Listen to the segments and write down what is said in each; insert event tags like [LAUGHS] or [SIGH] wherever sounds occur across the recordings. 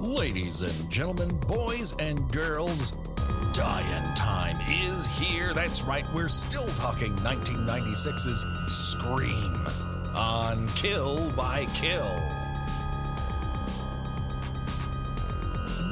Ladies and gentlemen, boys and girls, Dying Time is here. That's right, we're still talking 1996's Scream on Kill by Kill.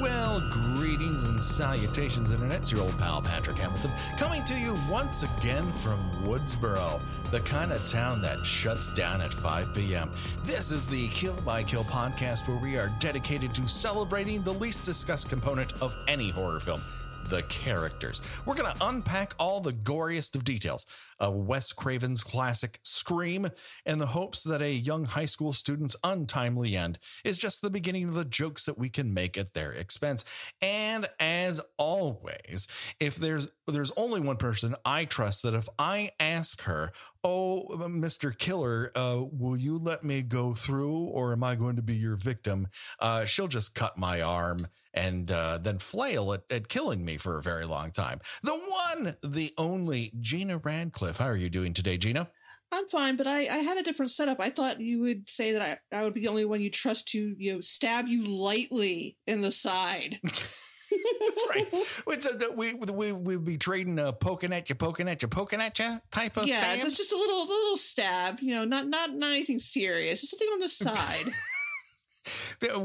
Well, greetings and salutations, Internet. It's your old pal Patrick Hamilton coming to you once again from Woodsboro, the kind of town that shuts down at 5 p.m. This is the Kill by Kill podcast where we are dedicated to celebrating the least discussed component of any horror film the characters. We're going to unpack all the goriest of details of Wes Craven's classic Scream in the hopes that a young high school student's untimely end is just the beginning of the jokes that we can make at their expense. And as always, if there's there's only one person I trust that if I ask her, "Oh, Mr. Killer, uh, will you let me go through or am I going to be your victim?" Uh, she'll just cut my arm and uh, then flail at, at killing me for a very long time. The one, the only Gina Radcliffe. How are you doing today, Gina? I'm fine, but I, I had a different setup. I thought you would say that I, I would be the only one you trust to you know, stab you lightly in the side. [LAUGHS] That's right. We we we'd be trading uh, poking at you, poking at you, poking at you type of yeah, stabs. just just a little little stab. You know, not not not anything serious. Just something on the [LAUGHS] side.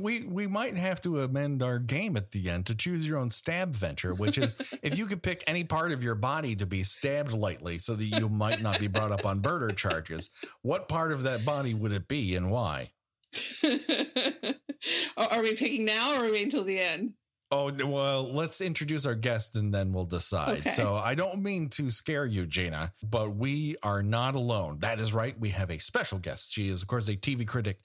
We we might have to amend our game at the end to choose your own stab venture, which is [LAUGHS] if you could pick any part of your body to be stabbed lightly so that you might not be brought up on murder charges, what part of that body would it be and why? [LAUGHS] are, are we picking now or are we until the end? Oh, well, let's introduce our guest and then we'll decide. Okay. So, I don't mean to scare you, Gina, but we are not alone. That is right. We have a special guest. She is, of course, a TV critic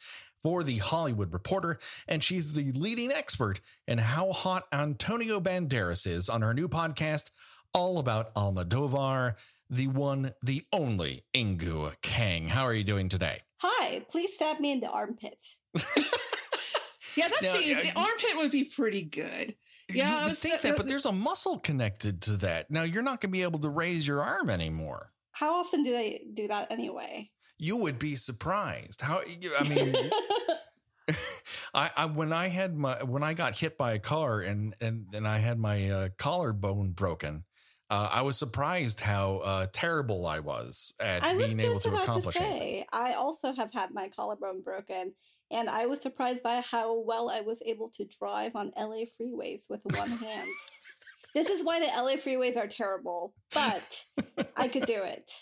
for the Hollywood Reporter, and she's the leading expert in how hot Antonio Banderas is on her new podcast, all about Almodovar, the one, the only Inkoo Kang. How are you doing today? Hi, please stab me in the armpit. [LAUGHS] Yeah, that's Now, see, uh, the armpit would be pretty good. Yeah, you I would was think th- that, but there's a muscle connected to that. Now, you're not going to be able to raise your arm anymore. How often do they do that anyway? You would be surprised. How, I mean, [LAUGHS] [LAUGHS] I, I when I had my when I got hit by a car and and and I had my uh, collarbone broken, uh, I was surprised how uh, terrible I was at I was being able to accomplish to say, I also have had my collarbone broken, and I was surprised by how well I was able to drive on LA freeways with one hand. [LAUGHS] this is why the LA freeways are terrible, but I could do it.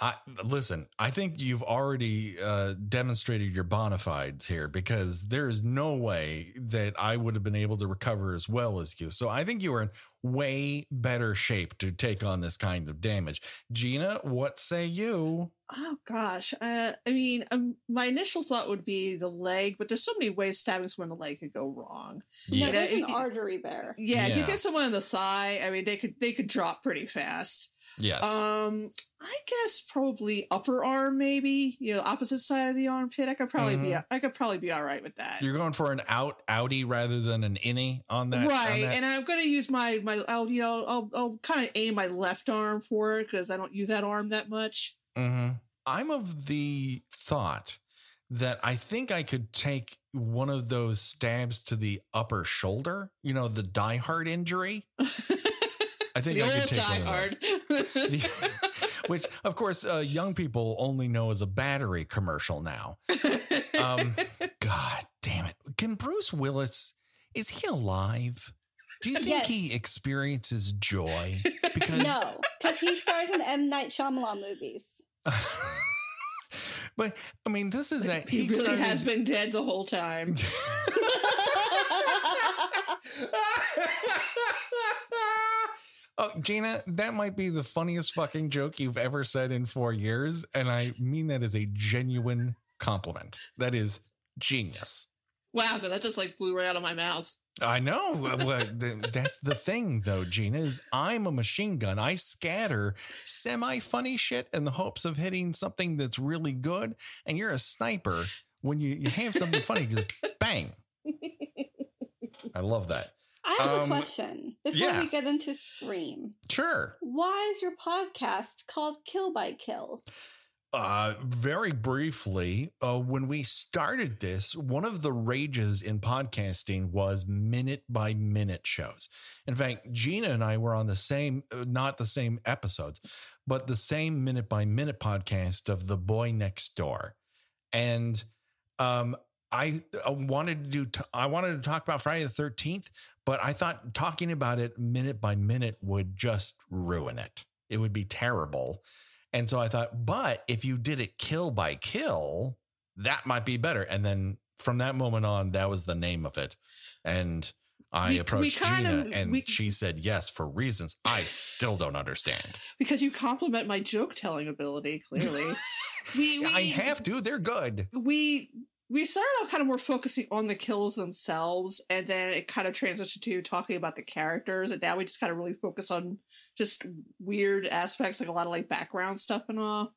I, listen, I think you've already uh, demonstrated your bona fides here because there is no way that I would have been able to recover as well as you. So I think you are in way better shape to take on this kind of damage. Gina, what say you? Oh gosh, uh, I mean, um, my initial thought would be the leg, but there's so many ways stabbing someone in the leg could go wrong. No, Yeah. there's an artery there. Yeah, if you get someone in the thigh, I mean, they could they could drop pretty fast. Yes. Um, I guess probably upper arm, maybe you know, opposite side of the armpit. I could probably be I could probably be all right with that. You're going for an out outie rather than an innie on that. on right, that? and I'm gonna use my my I'll you know I'll I'll kind of aim my left arm for it because I don't use that arm that much. hmm I'm of the thought that I think I could take one of those stabs to the upper shoulder, you know, the Die Hard injury. [LAUGHS] I think the I old could take die one of hard. those. [LAUGHS] Which, of course, uh, young people only know as a battery commercial now. Um, [LAUGHS] God damn it. Can Bruce Willis, is he alive? Do you think Yes. he experiences joy? [LAUGHS] Because No, because he stars in M Night Shyamalan movies. but I mean, this is that he really started- has been dead the whole time. Oh, Gina, that might be the funniest fucking joke you've ever said in four years. And I mean that as a genuine compliment. That is genius. Wow, that just like flew right out of my mouth. I know. Well, That's the thing, though, Gina, is I'm a machine gun. I scatter semi funny shit in the hopes of hitting something that's really good. And you're a sniper when you, you have something funny, just bang. I love that. I have Um, a question before yeah. we get into Scream. Sure. Why is your podcast called Kill by Kill? uh, very briefly, uh, when we started this, one of the rages in podcasting was minute by minute shows. In fact, Gina and I were on the same, uh, not the same episodes, but the same minute by minute podcast of The Boy Next Door. And um, I uh, wanted to do, t- I wanted to talk about Friday the 13th, but I thought talking about it minute by minute would just ruin it. It would be terrible. And so I thought, but if you did it kill by kill, that might be better. And then from that moment on, that was the name of it. And I We- we approached kind Gina of- and we- she said yes for reasons I still don't understand. [LAUGHS] Because you compliment my joke telling ability, clearly. we, [LAUGHS] we I have to, they're good. we we started off kind of more focusing on the kills themselves, and then it kind of transitioned to talking about the characters, and now we just kind of really focus on just weird aspects, like a lot of like background stuff and all.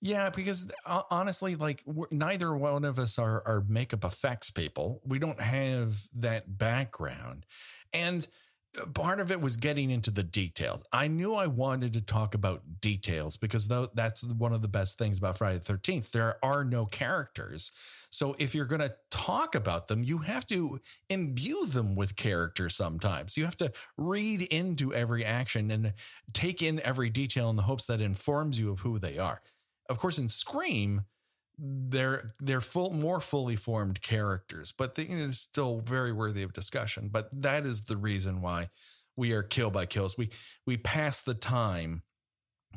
Yeah, because uh, honestly, like neither one of us are are makeup effects people. We don't have that background, and part of it was getting into the details. I knew I wanted to talk about details because though that's one of the best things about Friday the Thirteenth. There are no characters, so if you're going to talk about them, you have to imbue them with character. Sometimes you have to read into every action and take in every detail in the hopes that informs you of who they are of course in scream they're they're full more fully formed characters but they, it's still very worthy of discussion but that is the reason why we are kill by kills we we pass the time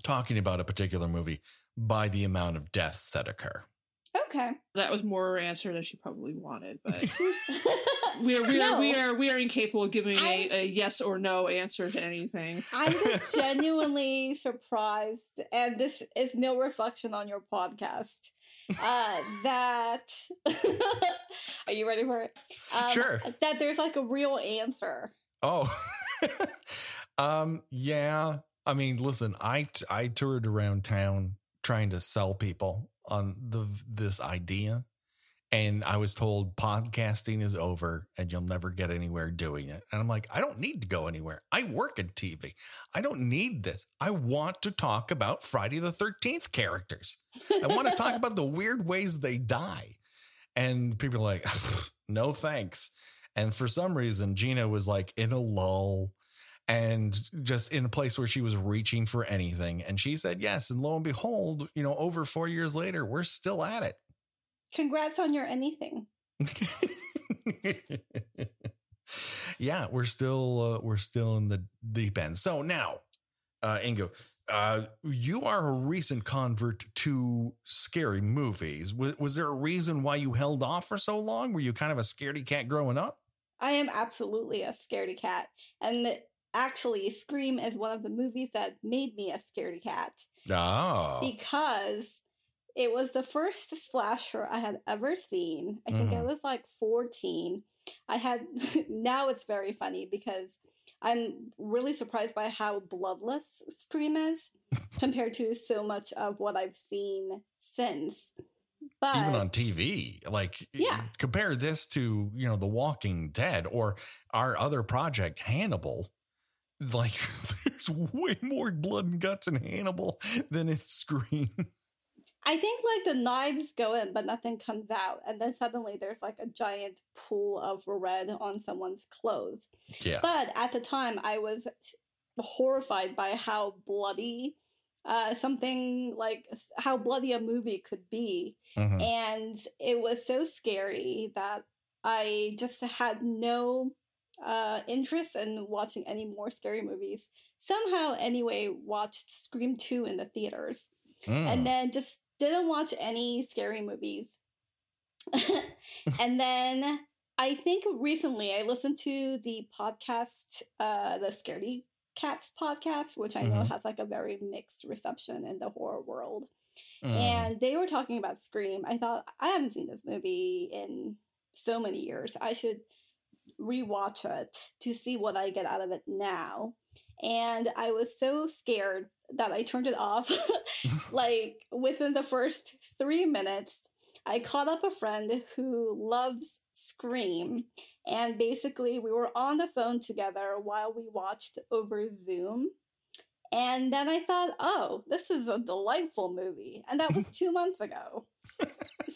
talking about a particular movie by the amount of deaths that occur Okay. That was more answer than she probably wanted, but [LAUGHS] we are we are we are we are incapable of giving a, I- a yes or no answer to anything. [LAUGHS] I'm just genuinely surprised, and this is no reflection on your podcast. Uh, that [LAUGHS] are you ready for it? Um, Sure. That there's like a real answer. oh [LAUGHS] um yeah i mean listen i i toured around town trying to sell people on the this idea and i was told podcasting is over and you'll never get anywhere doing it and i'm like i don't need to go anywhere i work in tv i don't need this i want to talk about friday the 13th characters i want to talk [LAUGHS] about the weird ways they die and people are like [LAUGHS] no thanks and for some reason gina was like in a lull and just in a place where she was reaching for anything. And she said yes. And lo and behold, you know, over four years later, we're still at it. Congrats on your anything. [LAUGHS] yeah, we're still uh, we're still in the deep end. So now, uh, Inkoo, uh, you are a recent convert to scary movies. Was, was there a reason why you held off for so long? Were you kind of a scaredy cat growing up? I am absolutely a scaredy cat, and actually, Scream is one of the movies that made me a scaredy cat. Oh, because it was the first slasher I had ever seen. I think I Mhm. was like 14. I had [LAUGHS] now it's very funny because I'm really surprised by how bloodless Scream is [LAUGHS] compared to so much of what I've seen since. But even on TV. Like, Yeah. compare this to you know The Walking Dead or our other project, Hannibal. Like, [LAUGHS] there's way more blood and guts in Hannibal than in Scream. I think like the knives go in, but nothing comes out, and then suddenly there's like a giant pool of red on someone's clothes. Yeah, But at the time, I was horrified by how bloody uh, something like how bloody a movie could be. Mhm. And it was so scary that I just had no uh, interest in watching any more scary movies. Somehow, anyway, watched Scream 2 in the theaters Mm. and then just didn't watch any scary movies. [LAUGHS] [LAUGHS] and then I think recently I listened to the podcast, uh, the Scaredy Cats podcast, which I know Mhm. has like a very mixed reception in the horror world. Mm. And they were talking about Scream. I thought, I haven't seen this movie in so many years. I should rewatch it to see what I get out of it now. And I was so scared that I turned it off. [LAUGHS] like within the first three minutes, I called up a friend who loves Scream. And basically, we were on the phone together while we watched over Zoom. And then I thought, oh, this is a delightful movie. And that was [LAUGHS] two months ago.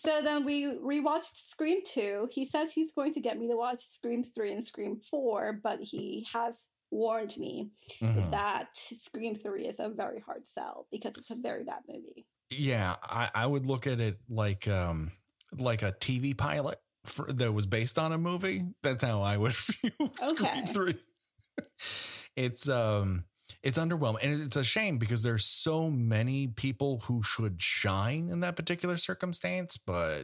so then we rewatched Scream 2. He says he's going to get me to watch Scream 3 and Scream 4, but he has warned me Mhm. that Scream 3 is a very hard sell because it's a very bad movie. Yeah, I, I would look at it like um like a TV pilot for, that was based on a movie. That's how I would [LAUGHS] view Scream Three. it's um it's underwhelming, and it's a shame because there's so many people who should shine in that particular circumstance. But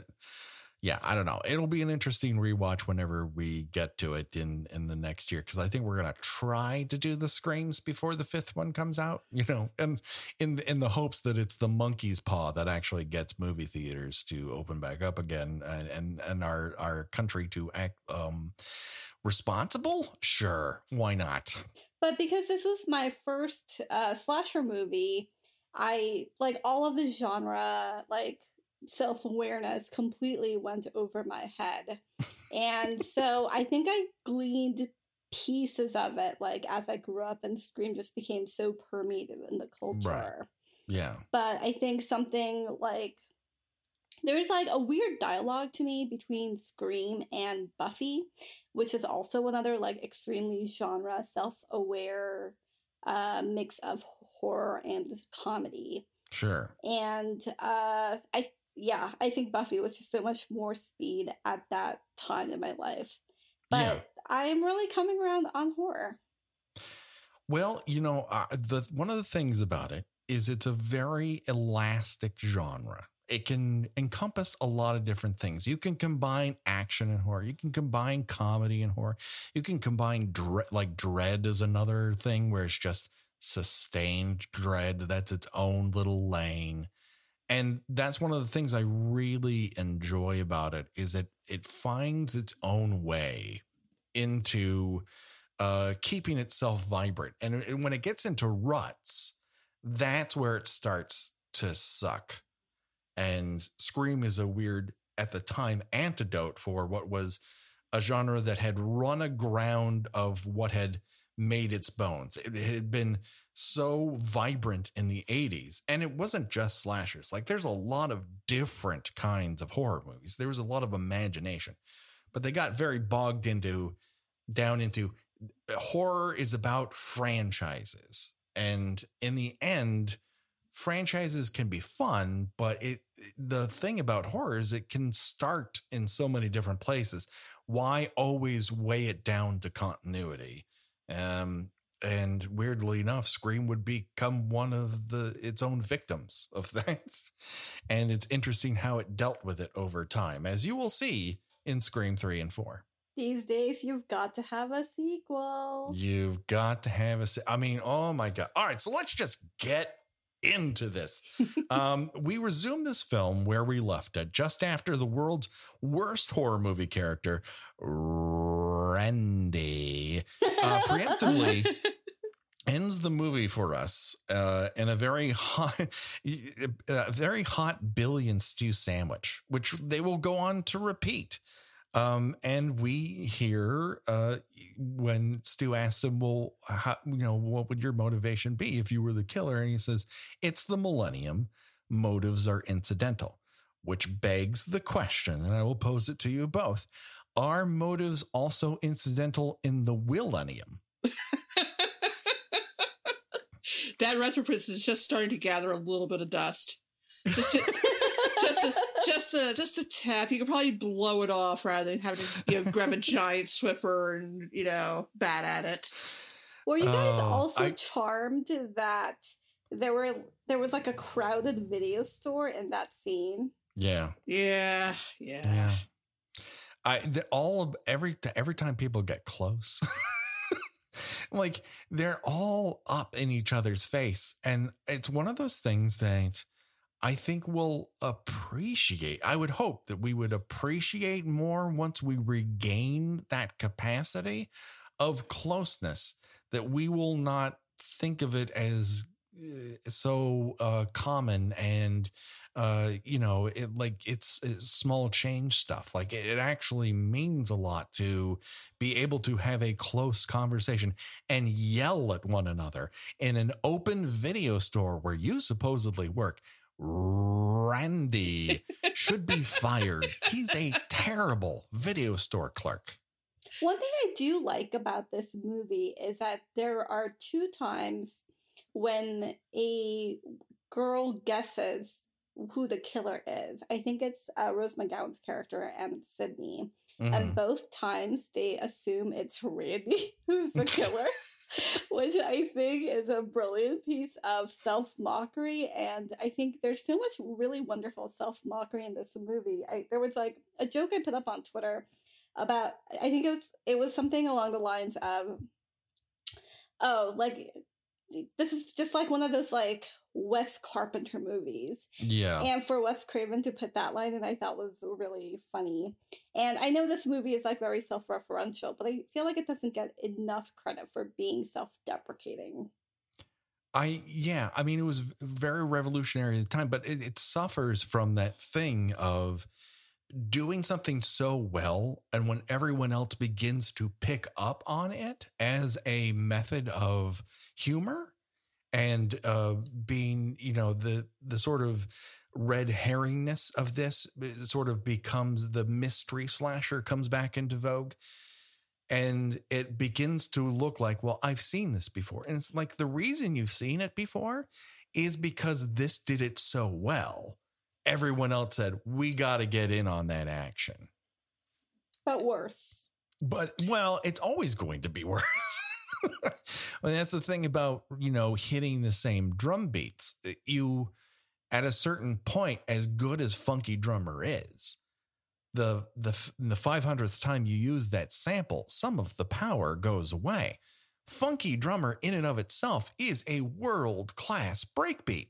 yeah, I don't know. It'll be an interesting rewatch whenever we get to it in in the next year because I think we're gonna try to do the screams before the fifth one comes out. [LAUGHS] You know, and in in the hopes that it's the monkey's paw that actually gets movie theaters to open back up again and and, and our our country to act um responsible. Sure, why not? But because this was my first uh, slasher movie, I like all of the genre, like self awareness completely went over my head. and so I think I gleaned pieces of it, like as I grew up and Scream just became so permeated in the culture. Yeah, But I think something like there's like a weird dialogue to me between Scream and Buffy, which is also another like extremely genre self-aware uh, mix of horror and comedy. sure. And uh, I yeah, I think Buffy was just so much more speed at that time in my life. But Yeah. I am really coming around on horror. Well, you know, uh, the one of the things about it is it's a very elastic genre. It can encompass a lot of different things. You can combine action and horror. You can combine comedy and horror. You can combine dread, like dread is another thing where it's just sustained dread. That's its own little lane. And that's one of the things I really enjoy about it is that it finds its own way into uh, keeping itself vibrant. And it- when it gets into ruts, that's where it starts to suck. And Scream is a weird, at the time, antidote for what was a genre that had run aground of what had made its bones. It had been so vibrant in the 80s. And it wasn't just slashers. Like there's a lot of different kinds of horror movies. There was a lot of imagination. But they got very bogged into down into uh, horror is about franchises. And in the end, franchises can be fun, but it the thing about horror is it can start in so many different places. Why always weigh it down to continuity? Um and weirdly enough, Scream would become one of the its own victims of [LAUGHS] that. And it's interesting how it dealt with it over time, as you will see in Scream 3 and 4. These days, you've got to have a sequel. You've got to have a. se- I mean, oh my god! All right, so let's just get into this. um, we resume this film where we left it, just after the world's worst horror movie character, Randy, uh, [LAUGHS] preemptively ends the movie for us uh, in a very hot, [LAUGHS] a very hot billion stew sandwich, which they will go on to repeat. Um, and we hear uh, when Stu asks him, "Well, how, you know, what would your motivation be if you were the killer?" And he says, "It's the millennium. Motives are incidental." Which begs the question, and I will pose it to you both: Are motives also incidental in the millennium? [LAUGHS] that reference is just starting to gather a little bit of dust. Just to, [LAUGHS] just a, just a just a tap. You could probably blow it off rather than having to you know, grab a [LAUGHS] giant Swiffer and you know bat at it. Were you guys Oh, also I- charmed that there were there was like a crowded video store in that scene? Yeah, Yeah, yeah. yeah. I the, all of every every time people get close, [LAUGHS] like they're all up in each other's face, and it's one of those things that I think we'll appreciate. I would hope that we would appreciate more once we regain that capacity of closeness. That we will not think of it as uh, so uh, common and uh, you know, it like it's, it's small change stuff. Like it, it actually means a lot to be able to have a close conversation and yell at one another in an open video store where you supposedly work. Randy [LAUGHS] should be fired. He's a terrible video store clerk. One thing I do like about this movie is that there are two times when a girl guesses who the killer is. I think it's uh, Rose McGowan's character and Sidney. Mm-hmm. And both times they assume it's Randy [LAUGHS] who's the killer, [LAUGHS] which I think is a brilliant piece of self mockery. And I think there's so much really wonderful self mockery in this movie. I, there was like a joke I put up on Twitter about, I think it was, it was something along the lines of, oh, like this is just like one of those like Wes Carpenter movies. Yeah. And for Wes Craven to put that line in, I thought was really funny. And I know this movie is like very self referential, but I feel like it doesn't get enough credit for being self deprecating. I, yeah, I mean, it was very revolutionary at the time, but it, it suffers from that thing of doing something so well. And when everyone else begins to pick up on it as a method of humor, and uh, being, you know, the the sort of red herringness of this sort of becomes the mystery slasher comes back into vogue and it begins to look like well i've seen this before and it's like the reason you've seen it before is because this did it so well everyone else said we got to get in on that action but worse but well it's always going to be worse [LAUGHS] well, that's the thing about, you know, hitting the same drum beats. Uh, you, at a certain point, as good as Funky Drummer is, the the the 500th time you use that sample, some of the power goes away. Funky Drummer in and of itself is a world class breakbeat,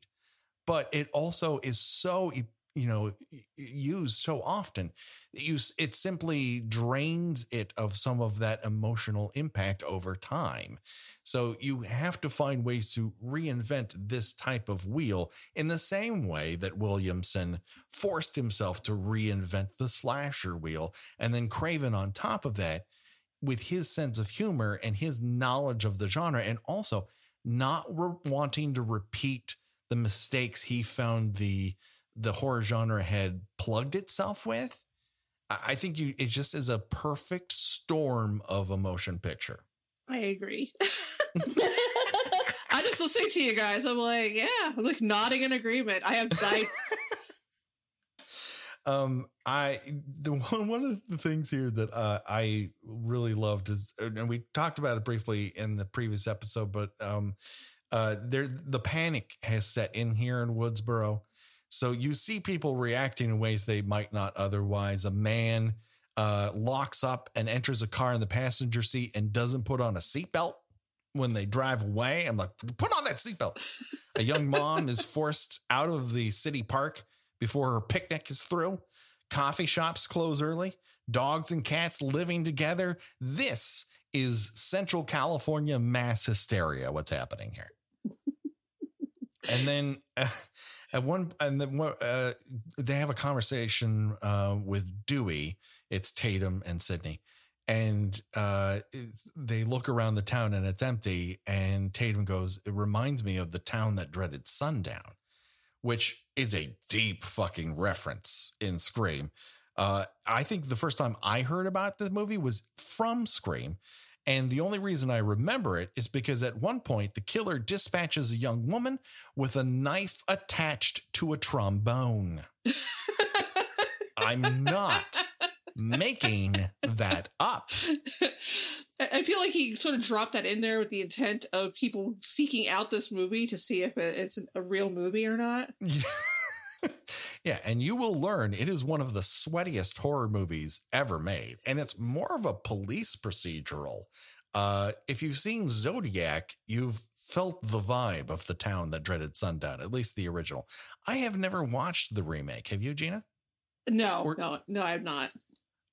but it also is so you know used so often. You it simply drains it of some of that emotional impact over time. So you have to find ways to reinvent this type of wheel in the same way that williamson forced himself to reinvent the slasher wheel and then craven on top of that with his sense of humor and his knowledge of the genre and also not re- wanting to repeat the mistakes he found the the horror genre had plugged itself with. I think you it just is a perfect storm of a motion picture. I agree. [LAUGHS] [LAUGHS] I just listening to you guys. I'm like, yeah, I'm like nodding in agreement. I have died. [LAUGHS] um, I the one one of the things here that uh, I really loved is, and we talked about it briefly in the previous episode, but um, uh, there the panic has set in here in Woodsboro so you see people reacting in ways they might not otherwise. A man uh, locks up and enters a car in the passenger seat and doesn't put on a seatbelt when they drive away. I'm like, put on that seatbelt. a [LAUGHS] young mom is forced out of the city park before her picnic is through. Coffee shops close early. Dogs and cats living together. This is Central California mass hysteria. What's happening here? And then. Uh, [LAUGHS] at one and then uh, they have a conversation uh, with Dewey. It's Tatum and Sidney, and uh, they look around the town and it's empty. And Tatum goes, "It reminds me of the town that dreaded sundown," which is a deep fucking reference in Scream. Uh, I think the first time I heard about the movie was from Scream and the only reason I remember it is because at one point the killer dispatches a young woman with a knife attached to a trombone. [LAUGHS] I'm not making that up. I feel like he sort of dropped that in there with the intent of people seeking out this movie to see if it's a real movie or not. [LAUGHS] yeah, and you will learn it is one of the sweatiest horror movies ever made, and it's more of a police procedural. Uh, if you've seen Zodiac, you've felt the vibe of the town that dreaded sundown, at least the original. I have never watched the remake. Have you, Gina? No, or, no, no, I have not.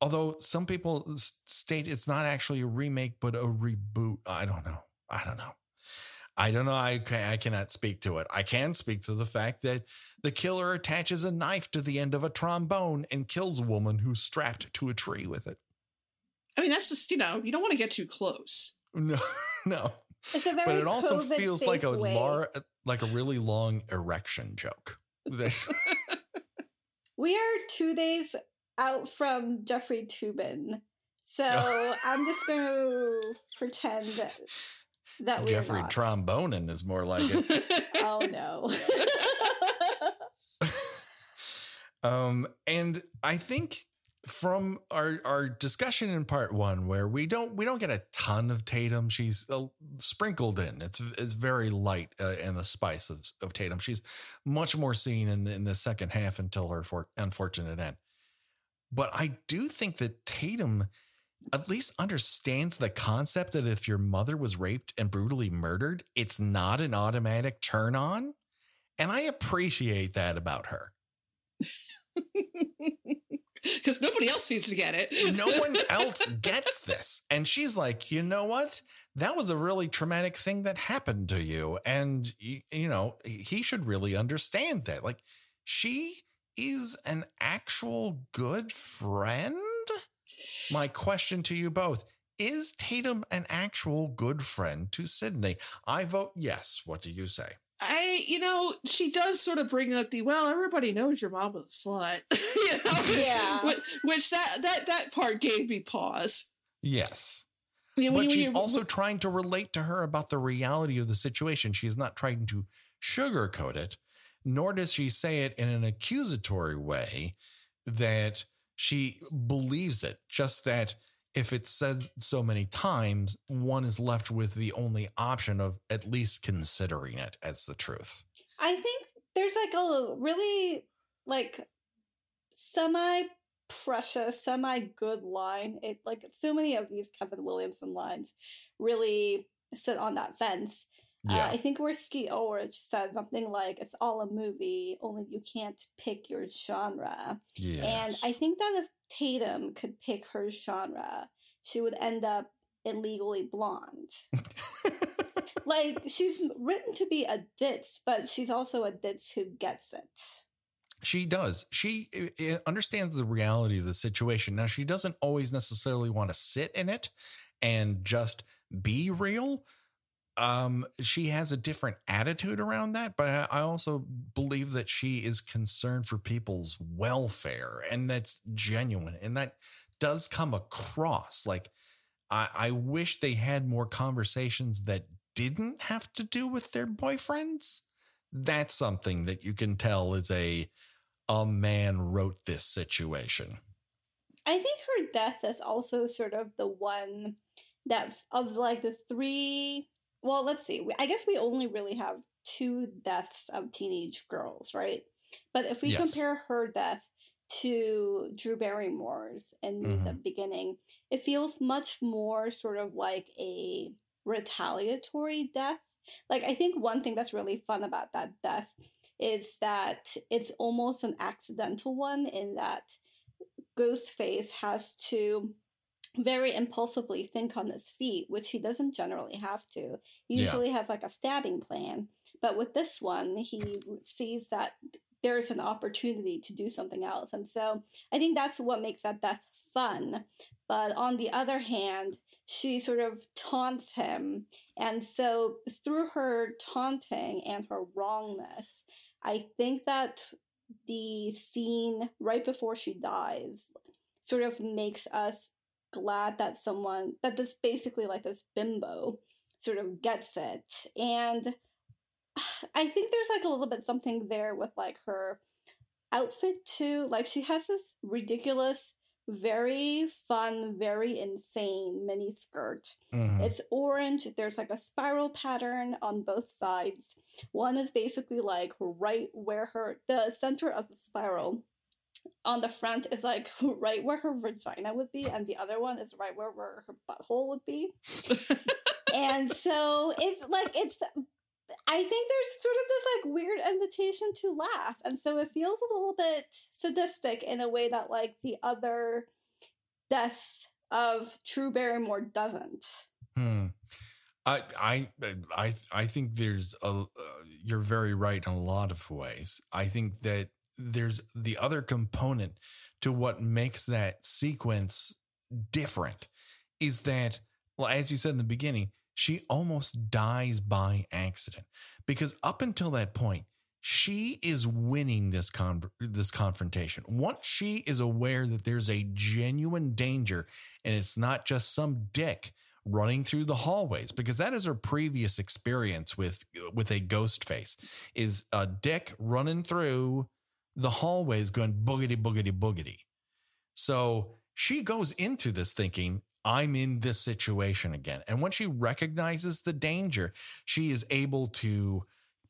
Although some people state it's not actually a remake, but a reboot. I don't know. I don't know. I don't know. I, I cannot speak to it. I can speak to the fact that the killer attaches a knife to the end of a trombone and kills a woman who's strapped to a tree with it. I mean, that's just, you know, you don't want to get too close. [LAUGHS] No, no. It's a very But it also COVID feels like a way. lar- like a really long erection joke. [LAUGHS] We are two days out from Jeffrey Toobin. So [LAUGHS] I'm just going to pretend that, that Jeffrey. Trombonin is more like it. [LAUGHS] Oh no. [LAUGHS] Um, and I think from our our discussion in part one, where we don't we don't get a ton of Tatum, she's uh, sprinkled in. It's it's very light uh, in the spice of, of Tatum. She's much more seen in the, in the second half until her for, unfortunate end. But I do think that Tatum at least understands the concept that if your mother was raped and brutally murdered, it's not an automatic turn on. And I appreciate that about her. [LAUGHS] Because nobody else seems to get it. no one [LAUGHS] else gets this. And she's like, you know what? That was a really traumatic thing that happened to you. And, you, you know, he should really understand that. Like, she is an actual good friend. My question to you both is Tatum an actual good friend to Sidney? I vote yes. What do you say? I, you know, she does sort of bring up the well. Everybody knows your mom was a slut, [LAUGHS] you know. Yeah. Which, which that that that part gave me pause. Yes. You know, when but she's when you- also trying to relate to her about the reality of the situation. She's not trying to sugarcoat it, nor does she say it in an accusatory way that she believes it. Just that if it's said so many times, one is left with the only option of at least considering it as the truth. I think there's like a really like semi precious, semi good line. It like so many of these Kevin Williamson lines really sit on that fence. Uh, Yeah. I think where Skeet Ulrich said something like, "It's all a movie, only you can't pick your genre." yes. And I think that if Tatum could pick her genre, she would end up illegally blonde. [LAUGHS] like she's written to be a ditz, but she's also a ditz who gets it. She does. She uh, understands the reality of the situation. Now, she doesn't always necessarily want to sit in it and just be real. Um, she has a different attitude around that, but I also believe that she is concerned for people's welfare, and that's genuine, and that does come across. Like, I, I wish they had more conversations that didn't have to do with their boyfriends. That's something that you can tell is a a man wrote this situation. I think her death is also sort of the one that of like the three. Well, let's see. I guess we only really have two deaths of teenage girls, right? But if we Yes. compare her death to Drew Barrymore's in the mm-hmm. beginning, it feels much more sort of like a retaliatory death. Like, I think one thing that's really fun about that death is that it's almost an accidental one in that Ghostface has to very impulsively think on his feet, which he doesn't generally have to. He Yeah. usually has like a stabbing plan. But with this one, he sees that there's an opportunity to do something else. And so I think that's what makes that death fun. But on the other hand, she sort of taunts him. And so through her taunting and her wrongness, I think that the scene right before she dies sort of makes us glad that someone that this basically like this bimbo sort of gets it and [SIGHS] i think there's like a little bit something there with like her outfit too like she has this ridiculous very fun very insane mini skirt Mhm. it's orange. There's like a spiral pattern on both sides. One is basically like right where her the center of the spiral on the front is like [LAUGHS] right where her vagina would be, and the other one is right where, where her butthole would be. [LAUGHS] and so it's like it's I think there's sort of this like weird invitation to laugh. And so it feels a little bit sadistic in a way that like the other death of Drew Barrymore doesn't. Hmm. I I I I think there's a uh, you're very right in a lot of ways. I think that there's the other component to what makes that sequence different is that well as you said in the beginning, she almost dies by accident because up until that point she is winning this con- this confrontation. Once she is aware that there's a genuine danger and it's not just some dick running through the hallways because that is her previous experience with with a ghost face is a dick running through the hallways going boogity boogity boogity so she goes into this thinking i'm in this situation again and when she recognizes the danger she is able to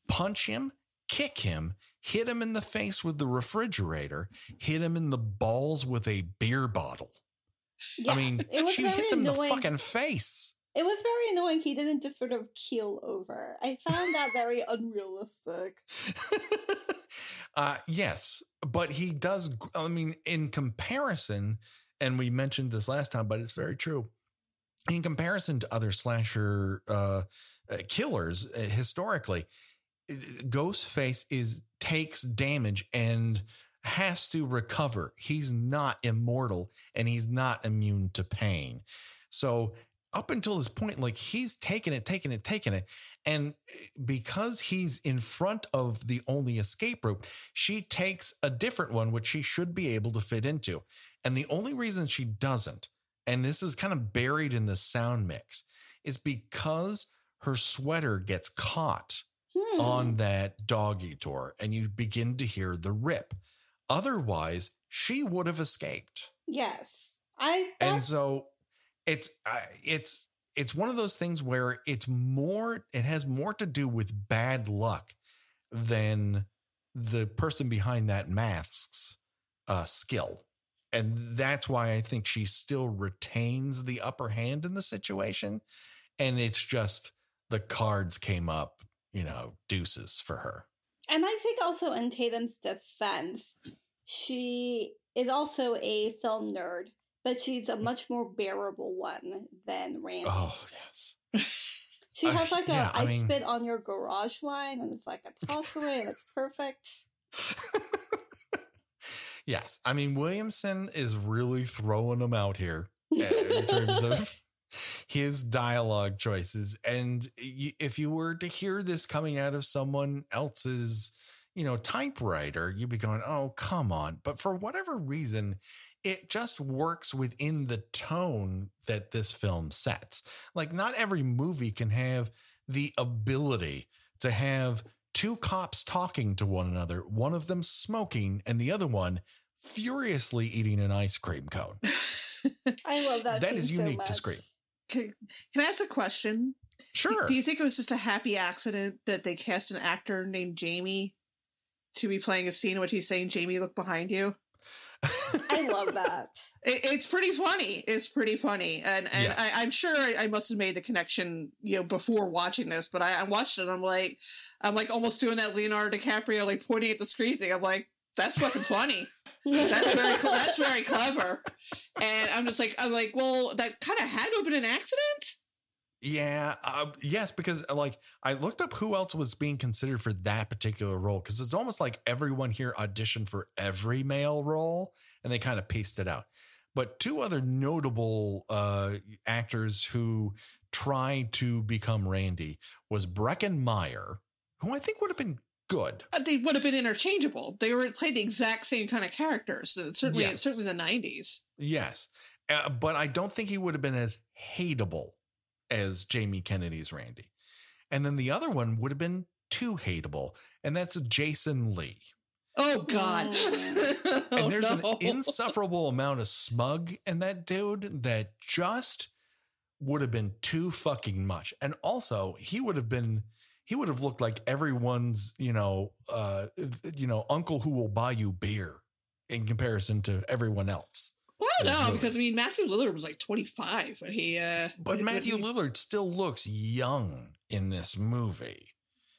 punch him kick him hit him in the face with the refrigerator hit him in the balls with a beer bottle Yeah, I mean, she hits him in the fucking face. It was very annoying. He didn't just sort of keel over. I found that very [LAUGHS] unrealistic. [LAUGHS] uh, yes, but he does. I mean, in comparison, and we mentioned this last time, but it's very true. In comparison to other slasher uh, uh, killers uh, historically, uh, Ghostface is takes damage and has to recover. He's not immortal and he's not immune to pain. So up until this point, like he's taking it, taking it, taking it. And because he's in front of the only escape route, she takes a different one, which she should be able to fit into. And the only reason she doesn't, and this is kind of buried in the sound mix, is because her sweater gets caught Hmm. on that doggy door and you begin to hear the rip. Otherwise, she would have escaped. Yes. I And so it's it's it's one of those things where it's more it has more to do with bad luck than the person behind that mask's uh, skill. And that's why I think she still retains the upper hand in the situation. And it's just the cards came up, you know, deuces for her. And I think also in Tatum's defense, she is also a film nerd, but she's a much more bearable one than Randy. Oh, yes. [LAUGHS] she has like a yeah, I I mean- spit on your garage line and it's like a toss away and it's perfect. [LAUGHS] yes. I mean, Williamson is really throwing them out here uh, in terms of [LAUGHS] his dialogue choices. And if you were to hear this coming out of someone else's, you know, typewriter, you'd be going, oh, come on. But for whatever reason, it just works within the tone that this film sets. Like, not every movie can have the ability to have two cops talking to one another, one of them smoking and the other one furiously eating an ice cream cone. [LAUGHS] I love that. That is so unique to. Scream. Can, can I ask a question? Sure. Do you think it was just a happy accident that they cast an actor named Jamie to be playing a scene in which he's saying, Jamie, look behind you? I love that. [LAUGHS] It, it's pretty funny. It's pretty funny, and and Yes. I, I'm sure I, I must have made the connection, you know, before watching this. But I, I watched it. and I'm like, I'm like almost doing that Leonardo DiCaprio, like pointing at the screen thing. I'm like, that's fucking funny. That's very that's very clever. [LAUGHS] And I'm just like, I'm like, well, that kind of had to have been an accident. Yeah, uh, yes, because uh, like I looked up who else was being considered for that particular role because it's almost like everyone here auditioned for every male role and they kind of pieced it out. But two other notable uh, actors who tried to become Randy was Breckin Meyer, who I think would have been good. Uh, They would have been interchangeable. They were played the exact same kind of characters. uh, Certainly, Yes. certainly in the '90s. Yes, uh, but I don't think he would have been as hateable as Jamie Kennedy's Randy. And then the other one would have been too hateable, and that's Jason Lee. Oh God! [LAUGHS] Mm. Oh, and there's no. an insufferable amount of smug in that dude that just would have been too fucking much. And also, he would have been he would have looked like everyone's, you know, uh you know, uncle who will buy you beer in comparison to everyone else. Well, I don't know because I mean Matthew Lillard was like 25 when he. uh But when- when Matthew he- Lillard still looks young in this movie.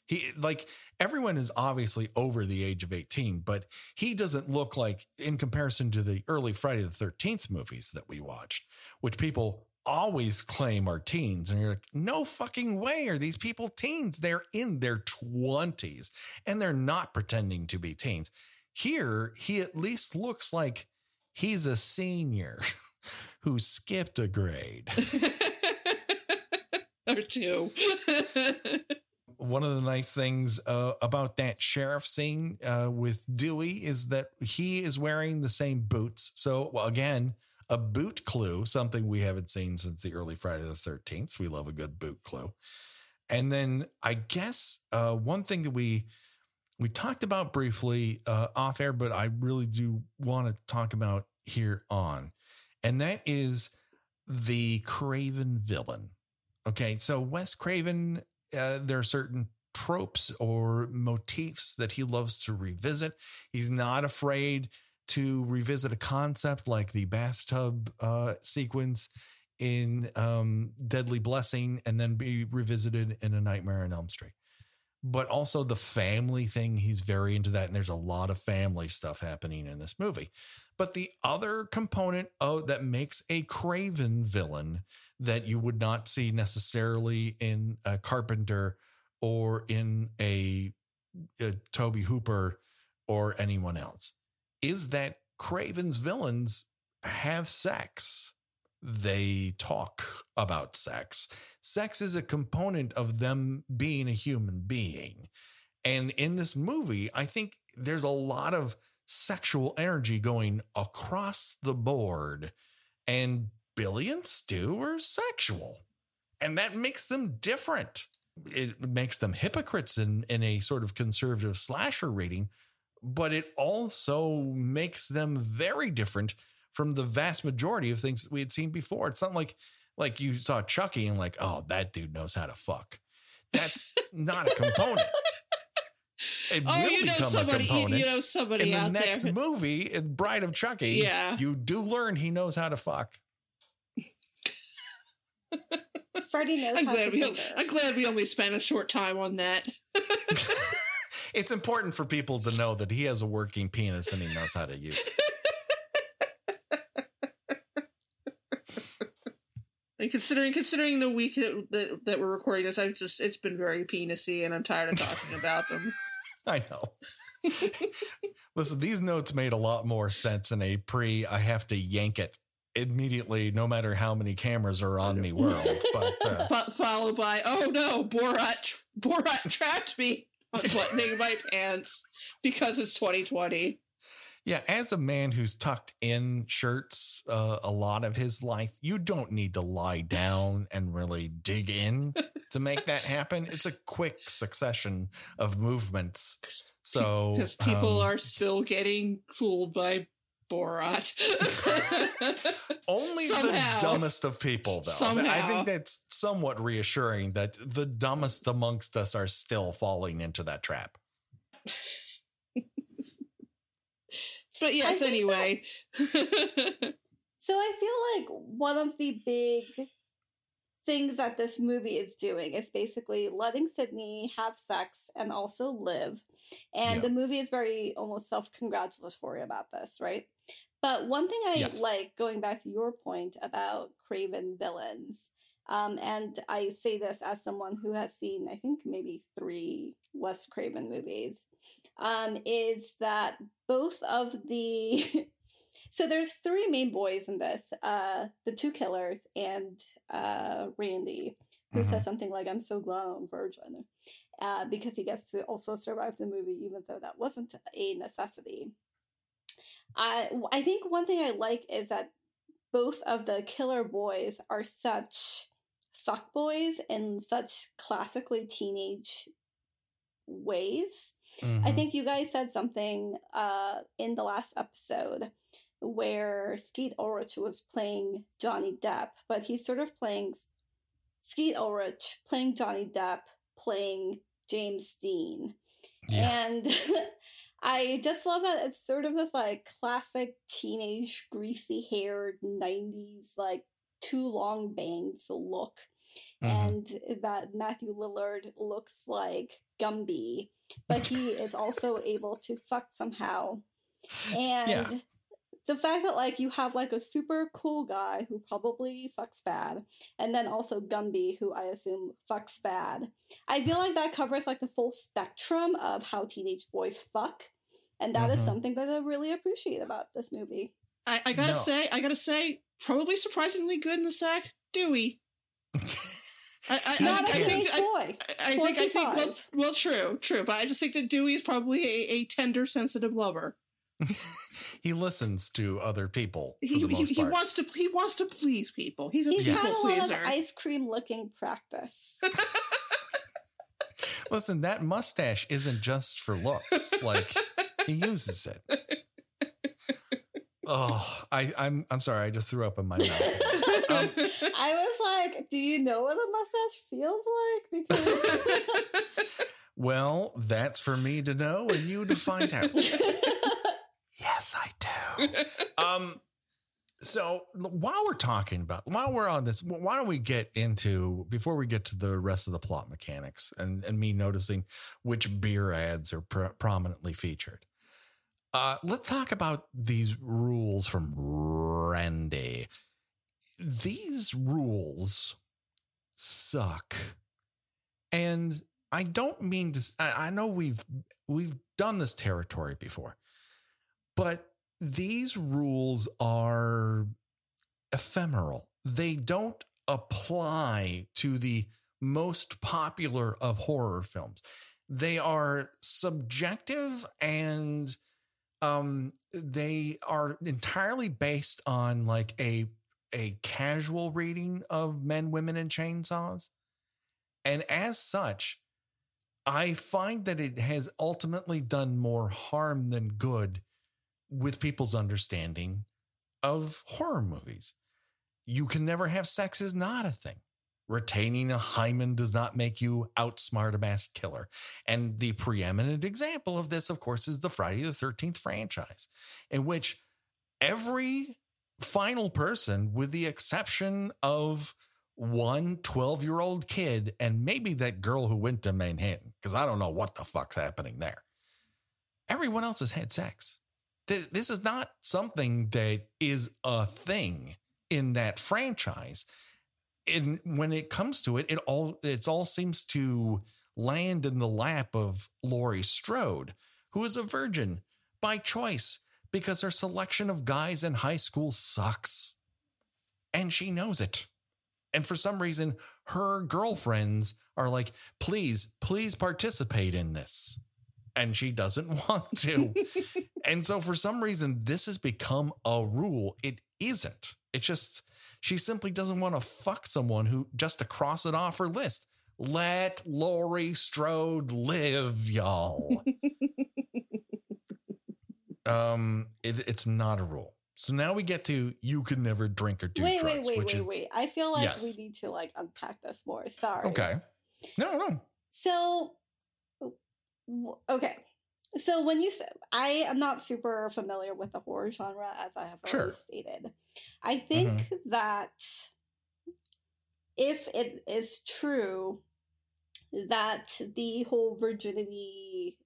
He like everyone is obviously over the age of 18, but he doesn't look like in comparison to the early Friday the 13th movies that we watched, which people always claim are teens. And you're like, no fucking way are these people teens. They're in their 20s and they're not pretending to be teens. Here, he at least looks like he's a senior [LAUGHS] who skipped a grade. [LAUGHS] or two. [LAUGHS] One of the nice things uh, about that sheriff scene uh, with Dewey is that he is wearing the same boots. So, well, again, a boot clue, something we haven't seen since the early Friday the 13th. We love a good boot clue. And then I guess uh, one thing that we we talked about briefly uh, off air, but I really do want to talk about here on, and that is the Craven villain. Okay, so Wes Craven, uh, there are certain tropes or motifs that he loves to revisit. He's not afraid to revisit a concept like the bathtub uh, sequence in um, Deadly Blessing and then be revisited in A Nightmare on Elm Street. But also the family thing, he's very into that. And there's a lot of family stuff happening in this movie. But the other component of, that makes a Craven villain that you would not see necessarily in a Carpenter or in a, a Tobe Hooper or anyone else is that Craven's villains have sex. They talk about sex. Sex is a component of them being a human being. And in this movie, I think there's a lot of sexual energy going across the board. And Billy and Stu are sexual. And that makes them different. It makes them hypocrites in, in a sort of conservative slasher rating, but it also makes them very different from the vast majority of things we had seen before. It's not like like you saw Chucky and like, oh, that dude knows how to fuck. That's not a component. It oh, will you know become somebody, a component. you know somebody in the out next there. movie, in Bride of Chucky, Yeah. you do learn he knows how to fuck. Freddy knows I'm how glad to we. I'm glad we only spent a short time on that. [LAUGHS] it's important for people to know that he has a working penis and he knows how to use it. And considering considering the week that, that that we're recording this, I've just it's been very penisy, and I'm tired of talking about them. [LAUGHS] I know. [LAUGHS] Listen, these notes made a lot more sense in a pre I have to yank it immediately, no matter how many cameras are on me world. But uh, [LAUGHS] Fo- followed by, oh no, Borat Borat trapped me unbuttoning my pants because it's 2020. Yeah, as a man who's tucked in shirts uh, a lot of his life, you don't need to lie down [LAUGHS] and really dig in to make that happen. It's a quick succession of movements. So Because people um, are still getting fooled by Borat. [LAUGHS] Only Somehow. the dumbest of people, though. I think that's somewhat reassuring that the dumbest amongst us are still falling into that trap. But yes, anyway. [LAUGHS] So I feel like one of the big things that this movie is doing is basically letting Sidney have sex and also live. And Yeah. the movie is very almost self congratulatory about this, right? But one thing I Yes. like, going back to your point about Craven villains, um, and I say this as someone who has seen, I think, maybe three Wes Craven movies, um, is that both of the [LAUGHS] so there's three main boys in this uh the two killers and uh randy who says something like i'm so glad i'm virgin uh because he gets to also survive the movie even though that wasn't a necessity. I i think one thing i like is that both of the killer boys are such fuck boys in such classically teenage ways I Mhm. think you guys said something uh, in the last episode where Skeet Ulrich was playing Johnny Depp, but he's sort of playing Skeet Ulrich playing Johnny Depp playing James Dean. yeah. And [LAUGHS] I just love that it's sort of this like classic teenage greasy haired 90s like too long bangs look Mhm. and that Matthew Lillard looks like Gumby, but he is also able to fuck somehow. And Yeah. the fact that like you have like a super cool guy who probably fucks bad, and then also Gumby who I assume fucks bad. I feel like that covers like the full spectrum of how teenage boys fuck, and that is Mhm. something that I really appreciate about this movie. I, I gotta No. say, I gotta say, probably surprisingly good in the sack. Dewey. [LAUGHS] I, I, I, Not think- a I think teenage I, boy. I think I think well, well, true, true, but I just think that Dewey is probably a, a tender, sensitive lover. [LAUGHS] he listens to other people He, he, he wants to he wants to please people. He's a He's people had a lot pleaser. of ice cream looking practice. [LAUGHS] Listen, that mustache isn't just for looks. like he uses it. [LAUGHS] Oh, I, I'm I'm sorry. I just threw up in my mouth. Um, [LAUGHS] I was like, do you know what a mustache feels like? [LAUGHS] Because well, that's for me to know and you to find out. [LAUGHS] Yes, I do. Um, so while we're talking about, while we're on this, wh- why don't we get into before we get to the rest of the plot mechanics and and me noticing which beer ads are pr- prominently featured. Uh, let's talk about these rules from Randy. These rules suck, and I don't mean to. I, know we've we've done this territory before, but these rules are ephemeral. They don't apply to the most popular of horror films. They are subjective and um they are entirely based on like a a casual reading of men, women, and chainsaws. And as such, I find that it has ultimately done more harm than good with people's understanding of horror movies. You can never have sex is not a thing. Retaining a hymen does not make you outsmart a masked killer. And the preeminent example of this, of course, is the Friday the 13th franchise, in which every final person, with the exception of one 12 year old kid and maybe that girl who went to Manhattan, because I don't know what the fuck's happening there. Everyone else has had sex. This is not something that is a thing in that franchise. And when it comes to it, it all it all seems to land in the lap of Laurie Strode, who is a virgin by choice because her selection of guys in high school sucks. And she knows it. And for some reason, her girlfriends are like, please, please participate in this. And she doesn't [LAUGHS] want to. and so for some reason, this has become a rule. It isn't. It just, she simply doesn't want to fuck someone who just to cross it off her list. Let Laurie Strode live, y'all. [LAUGHS] um, it, it's not a rule. So now we get to you could never drink or do wait, drugs, wait, wait, wait, is wait. I feel like Yes. we need to like unpack this more. Sorry. okay. No, no. So, okay. So when you say, I am not super familiar with the horror genre, as I have already stated. I think that if it is true that the whole virginity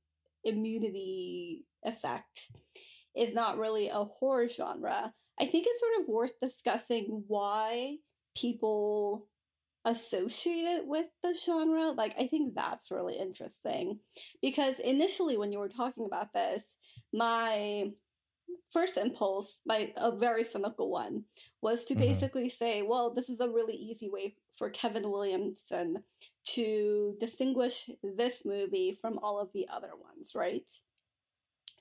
immunity effect is not really a horror genre, I think it's sort of worth discussing why people associate it with the genre. Like, I think that's really interesting because initially, when you were talking about this, my first impulse, my a very cynical one, was to Mhm. basically say, well, this is a really easy way for Kevin Williamson to distinguish this movie from all of the other ones, right?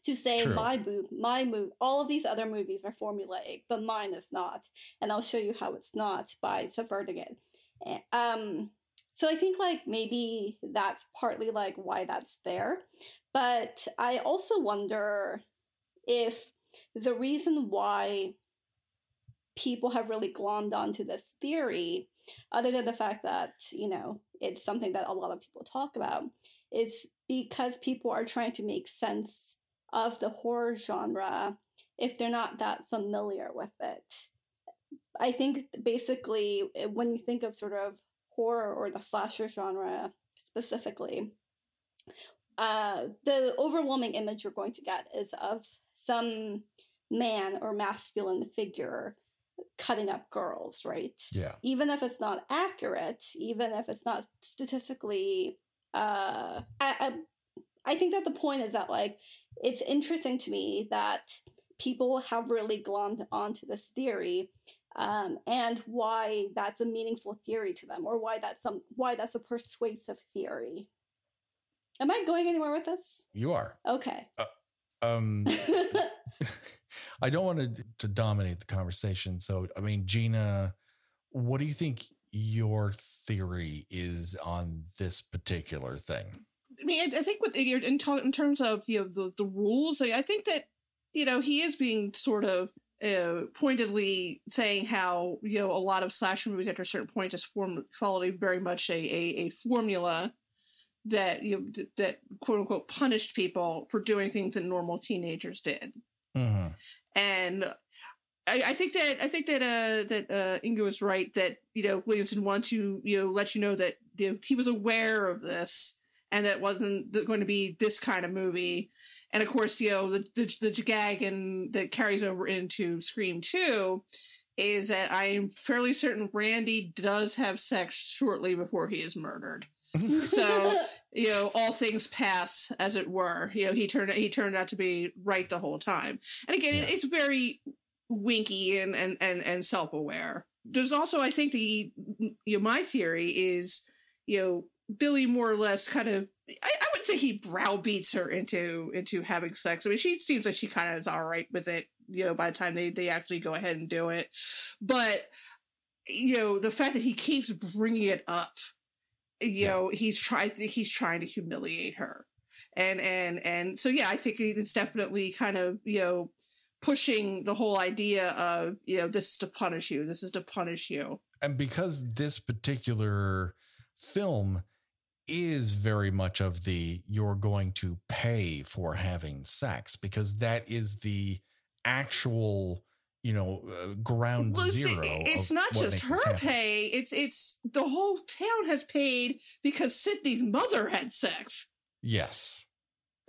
To say True. my boob, my move, all of these other movies are formulaic, but mine is not, and I'll show you how it's not by subverting it. Eh, Um, so I think like maybe that's partly like why that's there, but I also wonder if the reason why people have really glommed onto this theory, other than the fact that, you know, it's something that a lot of people talk about, is because people are trying to make sense of the horror genre if they're not that familiar with it. I think basically eh, when you think of sort of horror or the slasher genre specifically, uh, the overwhelming image you're going to get is of some man or masculine figure cutting up girls, right? Yeah. Even if it's not accurate, even if it's not statistically, uh, I, I, I think that the point is that like it's interesting to me that people have really glommed onto this theory um, and why that's a meaningful theory to them or why that's some why that's a persuasive theory am i going anywhere with this You are. okay Um [LAUGHS] I don't want to, to dominate the conversation. So, I mean, Gina, what do you think your theory is on this particular thing? I mean, I, I think with in, in, ta- in terms of you know the, the rules, I, I think that you know he is being sort of uh, pointedly saying how you know a lot of slasher movies after a certain point just form followed very much a, a, a formula that you know, th- that quote unquote punished people for doing things that normal teenagers did, Mm-hmm. And I, I think that I think that uh, that uh, Inkoo is right that you know Williamson wanted to you know let you know that you know, he was aware of this and that it wasn't going to be this kind of movie. And of course, you know the the, the gag and that carries over into Scream Two is that I am fairly certain Randy does have sex shortly before he is murdered. So [LAUGHS] you know all things pass as it were. You know he turned he turned out to be right the whole time. And again, Yeah. it's very winky and and and, and self aware. There's also, I think, the you know my theory is you know Billy more or less kind of. I, I would say he browbeats her into into having sex. I mean, she seems like she kind of is all right with it. You know, by the time they they actually go ahead and do it, but you know the fact that he keeps bringing it up, you Yeah. know, he's trying he's trying to humiliate her, and and and so yeah, I think it's definitely kind of you know pushing the whole idea of you know this is to punish you, this is to punish you. and because this particular film is very much of the you're going to pay for having sex because that is the actual you know uh, ground Well, it's, zero it's not just her pay; it's it's the whole town has paid because Sidney's mother had sex. yes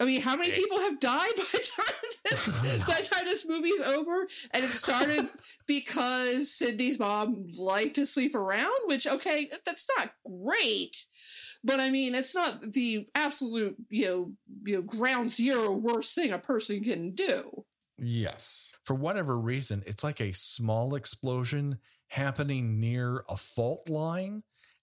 I mean, how many Eh. people have died [LAUGHS] by the time this, [LAUGHS] by the time this movie's over? And it started [LAUGHS] because Sidney's mom liked to sleep around, which okay, that's not great. But I mean, it's not the absolute, you know, you know, ground zero worst thing a person can do. Yes. For whatever reason it's like a small explosion happening near a fault line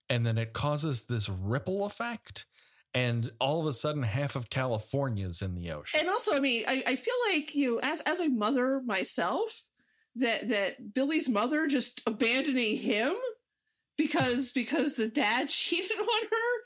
and then it causes this ripple effect and all of a sudden half of california's in the ocean. And also, I mean, I, I feel like you as as a mother myself, that that Billy's mother just abandoning him because because the dad [LAUGHS] cheated on her,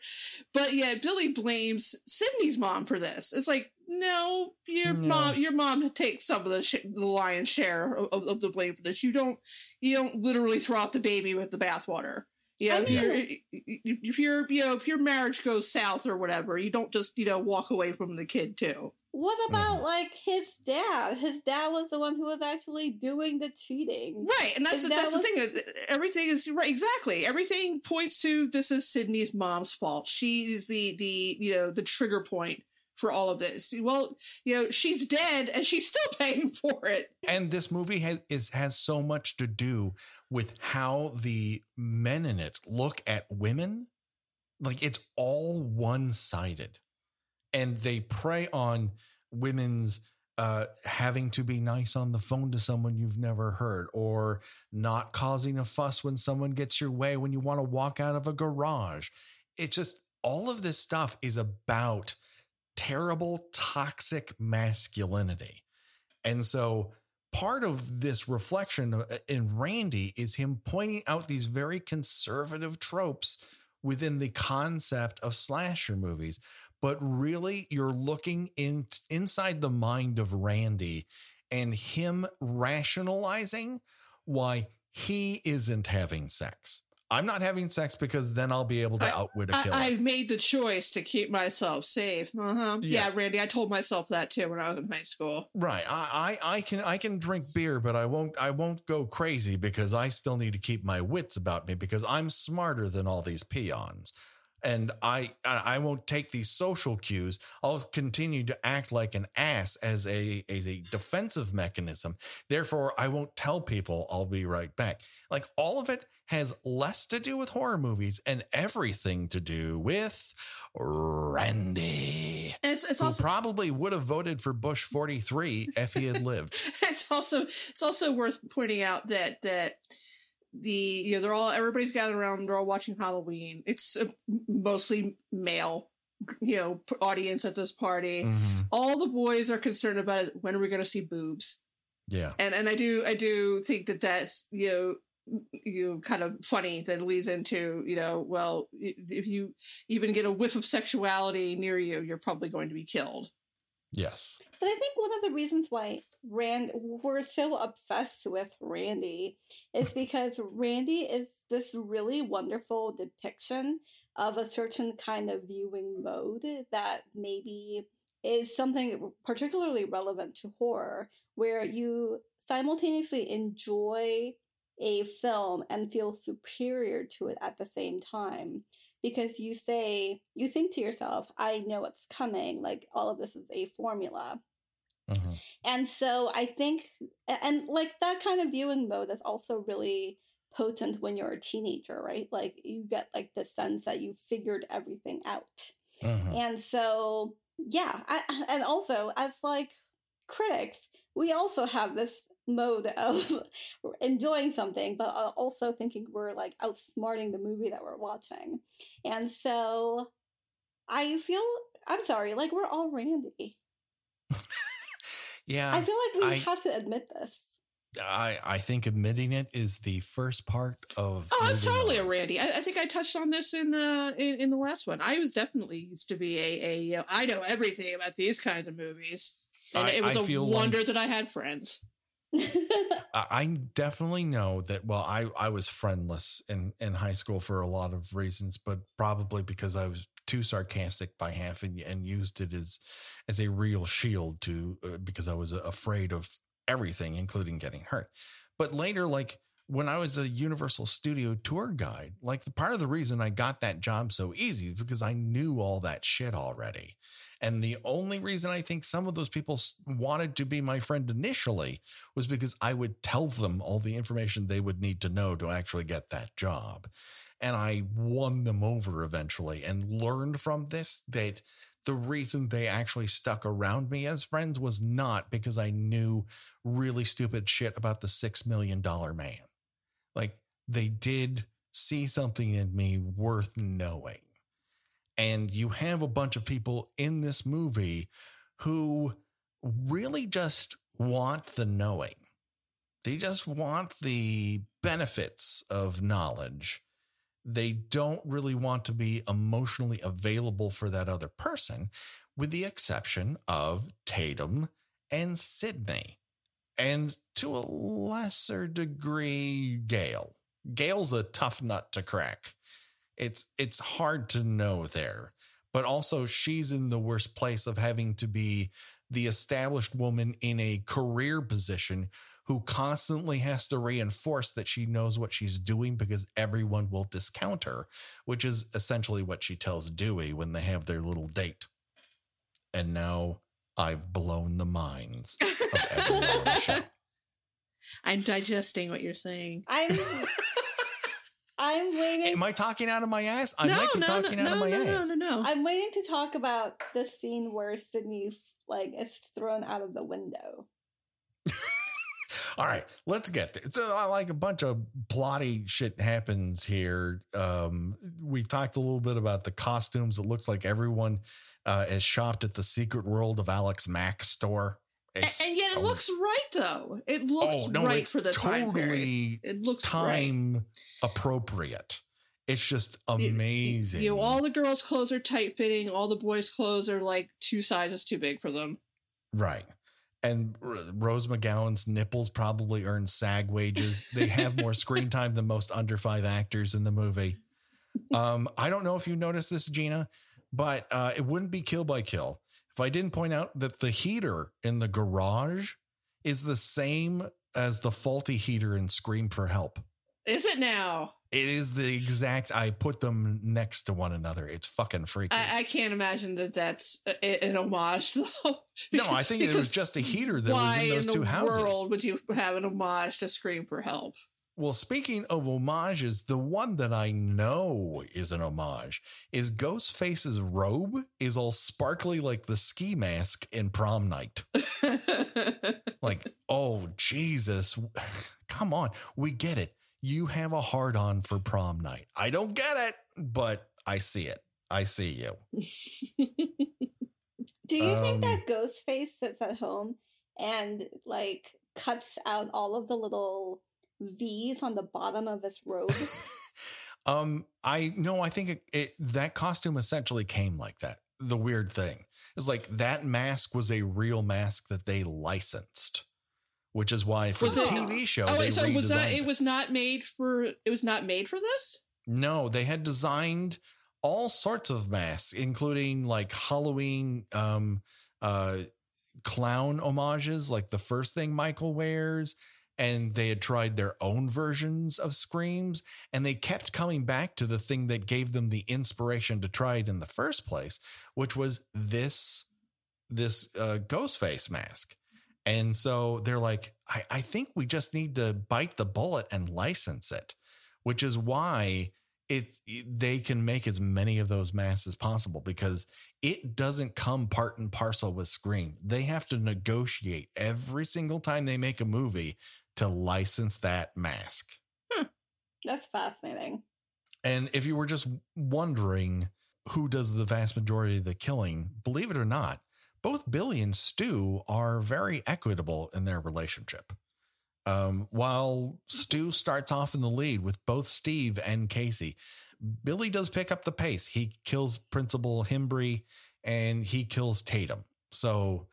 but yet Billy blames Sidney's mom for this. It's like no, your No. mom your mom takes some of the, sh- the lion's share of, of, of the blame for this. You don't you don't literally throw out the baby with the bathwater. You know, I if, mean- you're, if your you know if your marriage goes south or whatever, you don't just you know walk away from the kid too. What about like his dad his dad was the one who was actually doing the cheating Right, and that's the, that's was- the thing. uh, Everything is right. Exactly, everything points to this is Sidney's mom's fault. She is the the you know the trigger point for all of this. Well, you know she's dead and she's still [LAUGHS] paying for it. and this movie has is has so much to do with how the men in it look at women like it's all one-sided and they prey on women's uh, having to be nice on the phone to someone you've never heard or not causing a fuss when someone gets your way when you want to walk out of a garage. It's just all of this stuff is about terrible toxic masculinity. And so part of this reflection uh, in Randy is him pointing out these very conservative tropes within the concept of slasher movies. But really, you're looking in inside the mind of Randy and him rationalizing why he isn't having sex. I'm not having sex because then I'll be able to outwit a killer. I've made the choice to keep myself safe. Uh-huh. Yeah. Yeah. Randy, I told myself that too when I was in high school. Right. I, I I can I can drink beer, but I won't I won't go crazy because I still need to keep my wits about me because I'm smarter than all these peons. and I I won't take these social cues. I'll continue to act like an ass as a as a defensive mechanism. Therefore, I won't tell people I'll be right back. Like all of it has less to do with horror movies and everything to do with Randy. It's, it's who also probably would have voted for Bush 43 if he had lived. [LAUGHS] it's also it's also worth pointing out that that the you know they're all everybody's gathered around they're all watching halloween it's a mostly male you know audience at this party Mhm. all the boys are concerned about is when are we going to see boobs Yeah. and and i do i do think that that's you know you know, kind of funny that leads into you know well if you even get a whiff of sexuality near you you're probably going to be killed Yes. But I think one of the reasons why Rand we're so obsessed with Randy is [LAUGHS] because Randy is this really wonderful depiction of a certain kind of viewing mode that maybe is something particularly relevant to horror, where you simultaneously enjoy a film and feel superior to it at the same time because you say you think to yourself i know what's coming like all of this is a formula Mhm. and so i think and like that kind of viewing mode is also really potent when you're a teenager right like you get like the sense that you figured everything out Mhm. and so yeah I, and also as like critics we also have this mode of [LAUGHS] enjoying something but uh, also thinking we're like outsmarting the movie that we're watching and so i feel i'm sorry like we're all randy [LAUGHS] Yeah. i feel like we I- have to admit this I, I think admitting it is the first part of. Oh, it's moving totally on. a Randy. I, I think I touched on this in, uh, in in the last one. I was definitely used to be a a you know, I know everything about these kinds of movies, and I- it was I a feel like- wonder that I had friends. [LAUGHS] I definitely know that. Well, I I was friendless in in high school for a lot of reasons, but probably because I was too sarcastic by half and and used it as as a real shield to uh, because I was afraid of everything, including getting hurt. But later, like when I was a Universal Studio tour guide, like the part of the reason I got that job so easy is because I knew all that shit already. And the only reason I think some of those people wanted to be my friend initially was because I would tell them all the information they would need to know to actually get that job. And I won them over eventually and learned from this that the reason they actually stuck around me as friends was not because I knew really stupid shit about the six million dollar man. They did see something in me worth knowing. And you have a bunch of people in this movie who really just want the knowing. They just want the benefits of knowledge. They don't really want to be emotionally available for that other person, with the exception of Tatum and Sidney. And to a lesser degree, Gale. Gale's a tough nut to crack. It's it's hard to know there. But also she's in the worst place of having to be the established woman in a career position who constantly has to reinforce that she knows what she's doing because everyone will discount her, which is essentially what she tells Dewey when they have their little date. And now I've blown the minds of everyone on the show. [LAUGHS] I'm digesting what you're saying. i'm i'm waiting Am I talking out of my ass? I no, might be no, talking no, out of no, my no, ass. no, no, no. i'm waiting to talk about the scene where sidney like is thrown out of the window [LAUGHS] All right, let's get there. So, like a bunch of plotty shit happens here. Um, we talked a little bit about the costumes. It looks like everyone uh, is shopped at the Secret World of Alex Mack store. A- and yet it um, looks right though. It looks oh no, right it's for the time period. totally It looks right. time appropriate. It's just You- you- amazing. You know, all the girls' clothes are tight fitting. All the boys' clothes are like two sizes too big for them. Right. And Rose McGowan's nipples probably earn SAG wages. They have more screen [LAUGHS] time than most under five actors in the movie. Um, I don't know if you noticed this, Gina, but uh, it wouldn't be kill by kill if I didn't point out that the heater in the garage is the same as the faulty heater in Scream for Help. Is it now? It is the exact. I put them next to one another. It's fucking freaky. I, I can't imagine that that's a, an homage, [LAUGHS] though. no, I think it was just a heater that was in those in two the houses. world would you have an homage to Scream for Help? Well, speaking of homages, the one that I know is an homage is Ghostface's robe is all sparkly like the ski mask in prom night. [LAUGHS] Like, oh Jesus, come on, we get it. You have a hard on for prom night. I don't get it, but I see it. I see you. Do you think Um, that Ghostface sits at home and like cuts out all of the little V's on the bottom of his robe? [LAUGHS] um, I no, I think it, it that costume essentially came like that. The weird thing is like that mask was a real mask that they licensed, which is why for Was the it- TV show. oh they wait, so was that redesigned it was not made for it was not made for this? No, they had designed all sorts of masks, including like Halloween um uh clown homages, like the first thing Michael wears. And they had tried their own versions of screams, and they kept coming back to the thing that gave them the inspiration to try it in the first place, which was this this uh, ghost face mask. And so they're like, I, I think we just need to bite the bullet and license it, which is why it they can make as many of those masks as possible because it doesn't come part and parcel with Scream. They have to negotiate every single time they make a movie to license that mask. That's fascinating. And if you were just wondering who does the vast majority of the killing, believe it or not, both Billy and Stu are very equitable in their relationship. Um, while Stu starts off in the lead with both Steve and Casey, Billy does pick up the pace. He kills Principal Himbry and he kills Tatum. So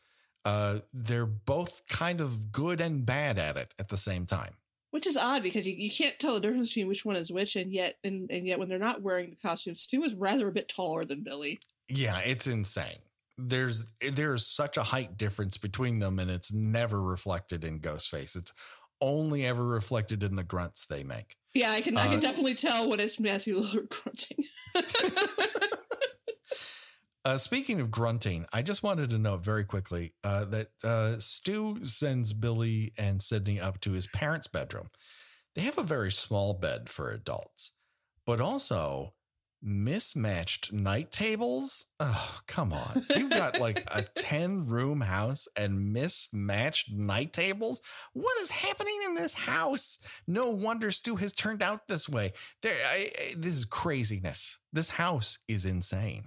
uh, they're both kind of good and bad at it at the same time. Which is odd because you, you can't tell the difference between which one is which, and yet and, and yet when they're not wearing the costumes, Stu is rather a bit taller than Billy. Yeah, it's insane. There's there is such a height difference between them, and it's never reflected in Ghostface. It's only ever reflected in the grunts they make. Yeah, I can I Uh, can definitely tell when it's Matthew Lillard grunting. [LAUGHS] Uh, speaking of grunting, I just wanted to note very quickly uh, that uh, Stu sends Billy and Sidney up to his parents' bedroom. They have a very small bed for adults, but also mismatched night tables. Oh, come on. You've got like a [LAUGHS] 10 room house and mismatched night tables. What is happening in this house? No wonder Stu has turned out this way. There, I, I- this is craziness. This house is insane.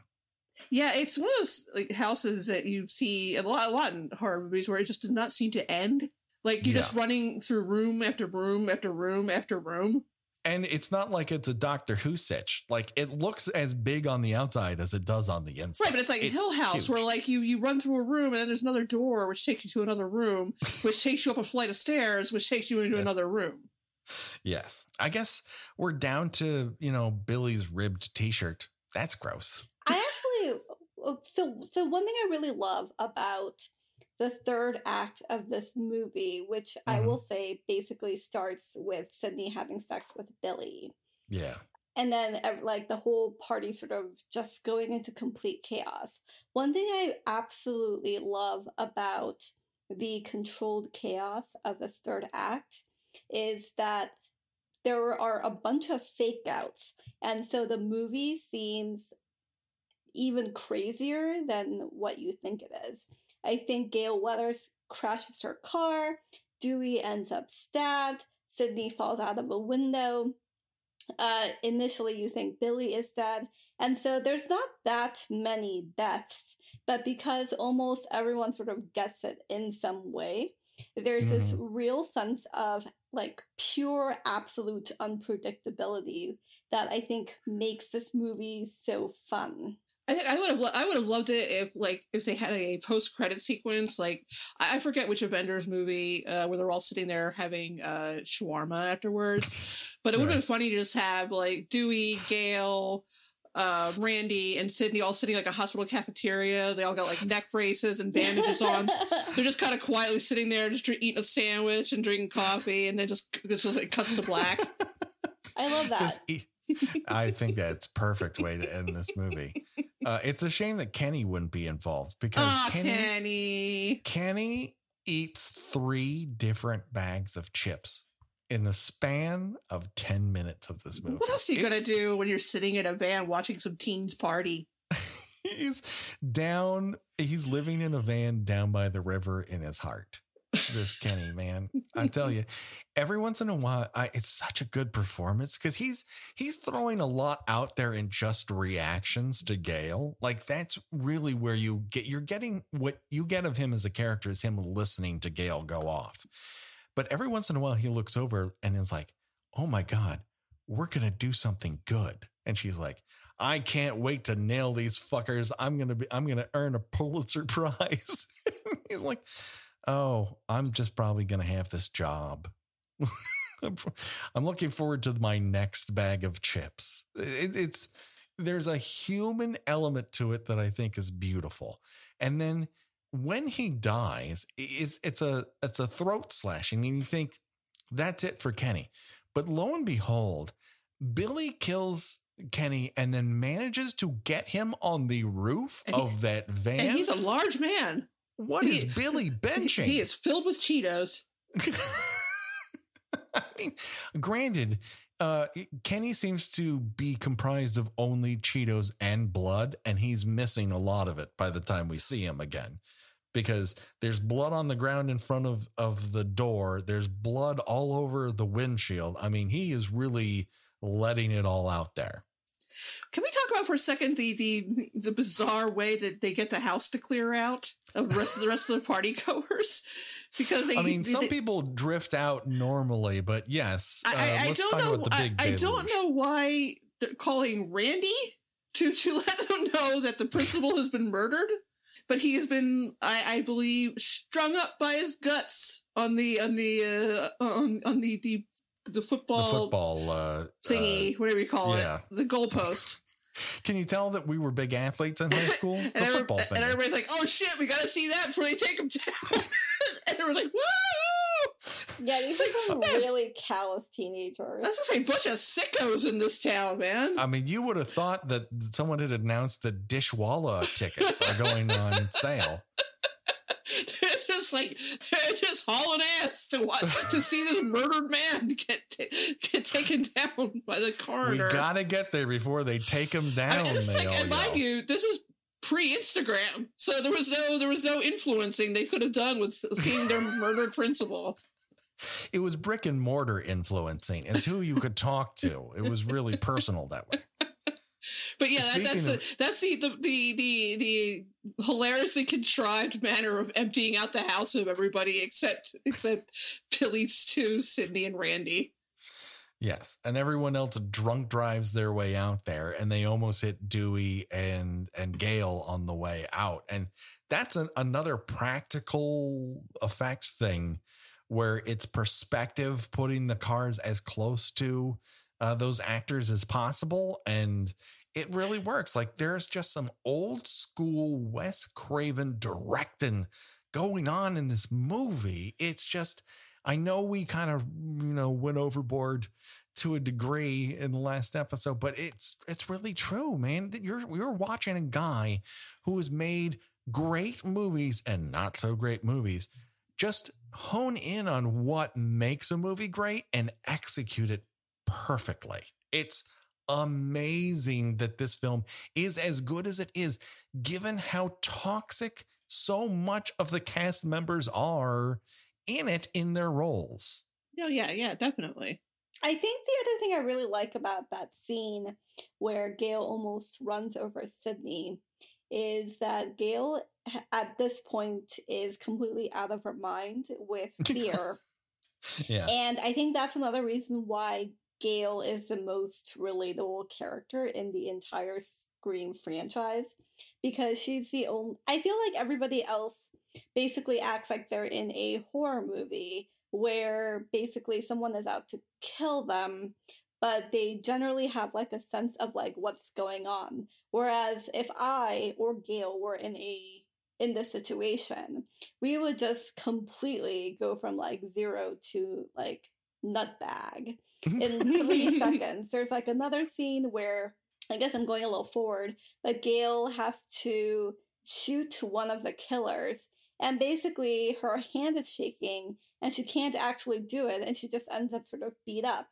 Yeah, it's one of those like houses that you see a lot a lot in horror movies where it just does not seem to end. Like you're just running through room after room after room after room. And it's not like it's a Doctor Who sitch. Like it looks as big on the outside as it does on the inside. Right, but it's like it's Hill House, huge. where like you you run through a room and then there's another door which takes you to another room, which [LAUGHS] takes you up a flight of stairs, which takes you into Yeah. another room. yes, I guess we're down to you know Billy's ribbed T-shirt. That's gross. I actually so so one thing I really love about the third act of this movie, which I Mhm. will say basically starts with Sidney having sex with Billy. Yeah, and then like the whole party sort of just going into complete chaos. One thing I absolutely love about the controlled chaos of this third act is that there are a bunch of fake outs. And so the movie seems even crazier than what you think it is. I think Gale Weathers crashes her car, Dewey ends up stabbed, Sidney falls out of a window. Uh, initially, you think Billy is dead. And so there's not that many deaths, but because almost everyone sort of gets it in some way, there's this real sense of like pure, absolute unpredictability that I think makes this movie so fun. I think I would have lo- I would have loved it if like if they had a post credit sequence like I I forget which Avengers movie uh, where they're all sitting there having uh, shawarma afterwards, but it would have been funny to just have like Dewey, Gale, uh, Randy, and Sidney all sitting like a hospital cafeteria. They all got like neck braces and bandages on. [LAUGHS] They're just kind of quietly sitting there, just drink, eating a sandwich and drinking coffee, and then just it's just like cuts to black. I love that. I think that's perfect way to end this movie. [LAUGHS] Uh, it's a shame that Kenny wouldn't be involved because Oh, Kenny Kenny. Kenny eats three different bags of chips in the span of 10 minutes of this movie. What else are you gonna do when you're sitting in a van watching some teens party? [LAUGHS] He's down, he's living in a van down by the river in his heart. This Kenny, man. I tell [LAUGHS] you, every once in a while, I, it's such a good performance because he's he's throwing a lot out there in just reactions to Gale. Like that's really where you get you're getting what you get of him as a character is him listening to Gale go off. But every once in a while, he looks over and is like, "Oh my god, we're gonna do something good," and she's like. I can't wait to nail these fuckers. I'm gonna be. I'm gonna earn a Pulitzer [LAUGHS] Prize. He's like, oh, I'm just probably gonna have this job. [LAUGHS] I'm looking forward to my next bag of chips. It, it's there's a human element to it that I think is beautiful, and then when he dies, it's it's a it's a throat slashing, and you think that's it for Kenny, but lo and behold, Billy kills Kenny and then manages to get him on the roof of that van. And he's a large man. What is he- Billy [LAUGHS] He, benching? he is filled with Cheetos. [LAUGHS] I mean, granted, uh, Kenny seems to be comprised of only Cheetos and blood, and he's missing a lot of it by the time we see him again. Because there's blood on the ground in front of, of the door. There's blood all over the windshield. I mean, he is really letting it all out there. Can we talk about for a second the the the bizarre way that they get the house to clear out of the rest of the rest of the party goers? Because they, I mean, they- some they- people drift out normally, but yes, uh, I, I, I don't know. I, I don't know why they're calling Randy to to [LAUGHS] let them know that the principal has been murdered, but he has been, I, I believe, strung up by his guts on the on the uh, on on the the the The football, football uh, thingy, whatever you call yeah. it, the goalpost. uh, [LAUGHS] can you tell that we were big athletes in high school? [LAUGHS] and, the every- football and thing. everybody's like, "Oh shit, we got to see that before they take them down." [LAUGHS] and everyone's like, "Woo!" Yeah, these are some really callous teenagers. That's just a bunch of sickos in this town, man. I mean, you would have thought that someone had announced that Dishwalla tickets are going on sale. [LAUGHS] they're just like they're just hauling ass to watch to see this murdered man get get taken down by the car. We gotta get there before they take him down. I mean, it's like, and mind you, this is pre-Instagram, so there was no there was no influencing they could have done with seeing their [LAUGHS] murdered principal. It was brick and mortar influencing. It's who you could talk to. It was really personal that way. [LAUGHS] But yeah, that, that's of- the, that's the, the the the the hilariously contrived manner of emptying out the house of everybody except except Billy, Stu, Sidney, and Randy. Yes, and everyone else drunk drives their way out there, and they almost hit Dewey and and Gale on the way out, and that's an, another practical effect thing where it's perspective, putting the cars as close to uh, those actors as possible, and it really works. Like there's just some old school Wes Craven directing going on in this movie. It's just. I know we kind of, you know, went overboard to a degree in the last episode, but it's it's really true, man. That You're you're watching a guy who has made great movies and not so great movies. Just hone in on what makes a movie great and execute it perfectly. It's amazing that this film is as good as it is, given how toxic so much of the cast members are in it in their roles. Oh yeah, yeah, definitely. I think the other thing I really like about that scene where Gale almost runs over Sidney is that Gale at this point is completely out of her mind with [LAUGHS] fear. Yeah. and I think that's another reason why Gale is the most relatable character in the entire Scream franchise because she's the only I feel like everybody else basically acts like they're in a horror movie where basically someone is out to kill them but they generally have like a sense of like what's going on. Whereas if i or gale were in a in this situation we would just completely go from like zero to like nutbag in three [LAUGHS] seconds. There's like another scene where I guess I'm going a little forward, but Gale has to shoot one of the killers, and basically her hand is shaking and she can't actually do it, and she just ends up sort of beat up.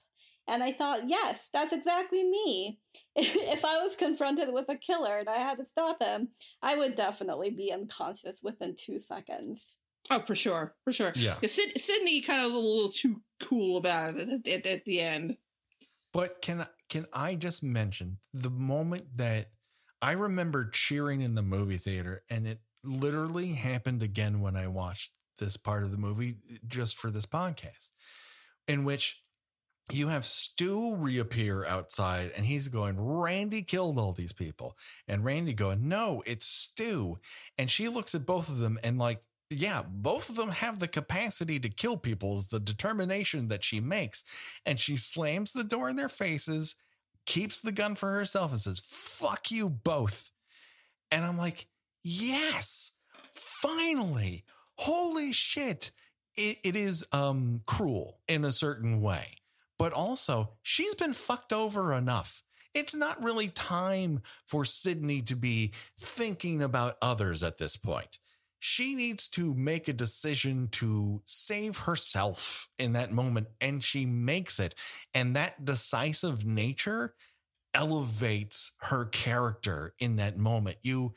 And I thought, yes, that's exactly me. [LAUGHS] if I was confronted with a killer and I had to stop him, I would definitely be unconscious within two seconds. Oh, for sure, for sure. Yeah. Sidney kind of a little too cool about it at, at, the end. But can can I just mention the moment that I remember cheering in the movie theater, and it literally happened again when I watched this part of the movie just for this podcast, in which you have Stu reappear outside and he's going, Randy killed all these people. And Randy going, No, it's Stu. And she looks at both of them and, like, yeah, both of them have the capacity to kill people, is the determination that she makes. And she slams the door in their faces, keeps the gun for herself, and says, Fuck you both. And I'm like, Yes, finally. Holy shit. It, it is um cruel in a certain way but also she's been fucked over enough. It's not really time for Sidney to be thinking about others at this point. She needs to make a decision to save herself in that moment, and she makes it. And that decisive nature elevates her character in that moment. You,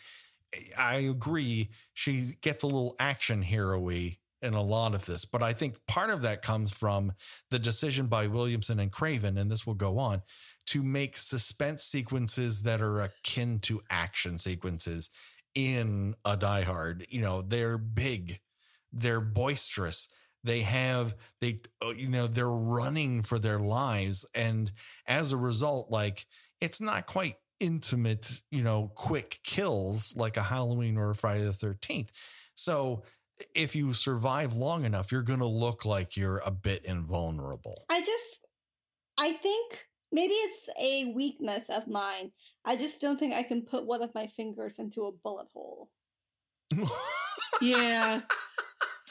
I agree, she gets a little action hero in a lot of this. But I think part of that comes from the decision by Williamson and Craven, and this will go on, to make suspense sequences that are akin to action sequences in a Die Hard. You know, they're big, they're boisterous. They have, they, uh, you know, they're running for their lives. And as a result, like, it's not quite intimate, you know, quick kills like a Halloween or a Friday the 13th. So if you survive long enough, you're going to look like you're a bit invulnerable. I just, I think maybe it's a weakness of mine. I just don't think I can put one of my fingers into a bullet hole. yeah.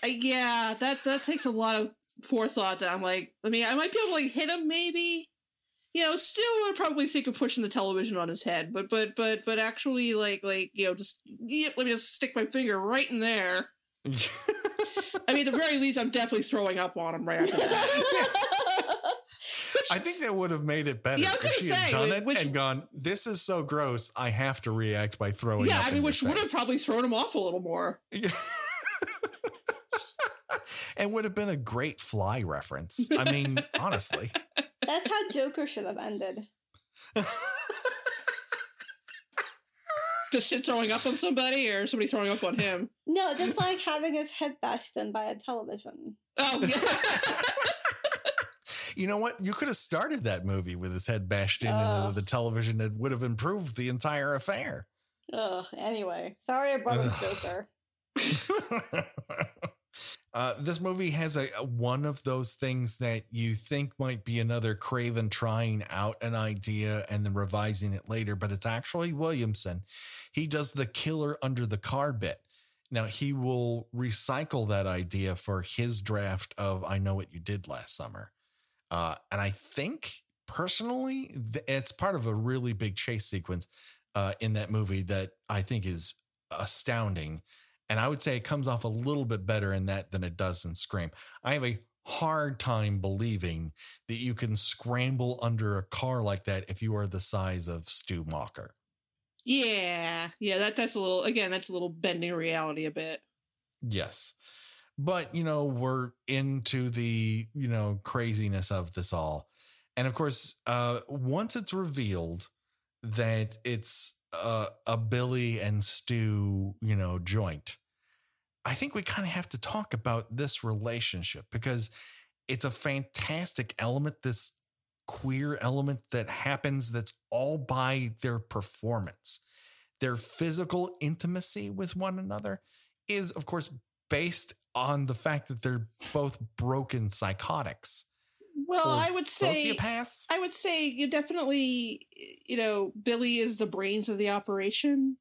Yeah, that that takes a lot of forethought. That I'm like, I mean, I might be able to like hit him, maybe. You know, still would probably think of pushing the television on his head, but but but but actually, like like you know, just yeah, let me just stick my finger right in there. [LAUGHS] I mean, at the very least, I'm definitely throwing up on him right after that. [LAUGHS] I think that would have made it better Yeah, I was if she gonna had say, done like, it which- and gone. This is so gross. I have to react by throwing. yeah, up I mean, which would have probably thrown him off a little more. Yeah. [LAUGHS] and would have been a great fly reference. I mean, [LAUGHS] honestly. That's how Joker should have ended. Just shit throwing up on somebody or somebody throwing up on him. No, just like having his head bashed in by a television. Oh, yeah. [LAUGHS] You know what? You could have started that movie with his head bashed in into the television. It would have improved the entire affair. Ugh, anyway. Sorry I brought up. Joker. [LAUGHS] uh, this movie has a, a- one of those things that you think might be another Craven trying out an idea and then revising it later, but it's actually Williamson. He does the killer under the car bit. Now he will recycle that idea for his draft of I Know What You Did Last Summer. Uh, and I think personally, it's part of a really big chase sequence uh, in that movie that I think is astounding. And I would say it comes off a little bit better in that than it does in Scream. I have a hard time believing that you can scramble under a car like that if you are the size of Stu Macher. yeah. Yeah, that that's a little again, that's a little bending reality a bit. Yes. But, you know, we're into the, you know, craziness of this all. And of course, uh, once it's revealed that it's uh, a Billy and Stu you know, joint, I think we kind of have to talk about this relationship because it's a fantastic element, this queer element that happens that's all by their performance. Their physical intimacy with one another is, of course, based on the fact that they're both broken psychotics. Well, I would say sociopaths. I would say you definitely you know, Billy is the brains of the operation.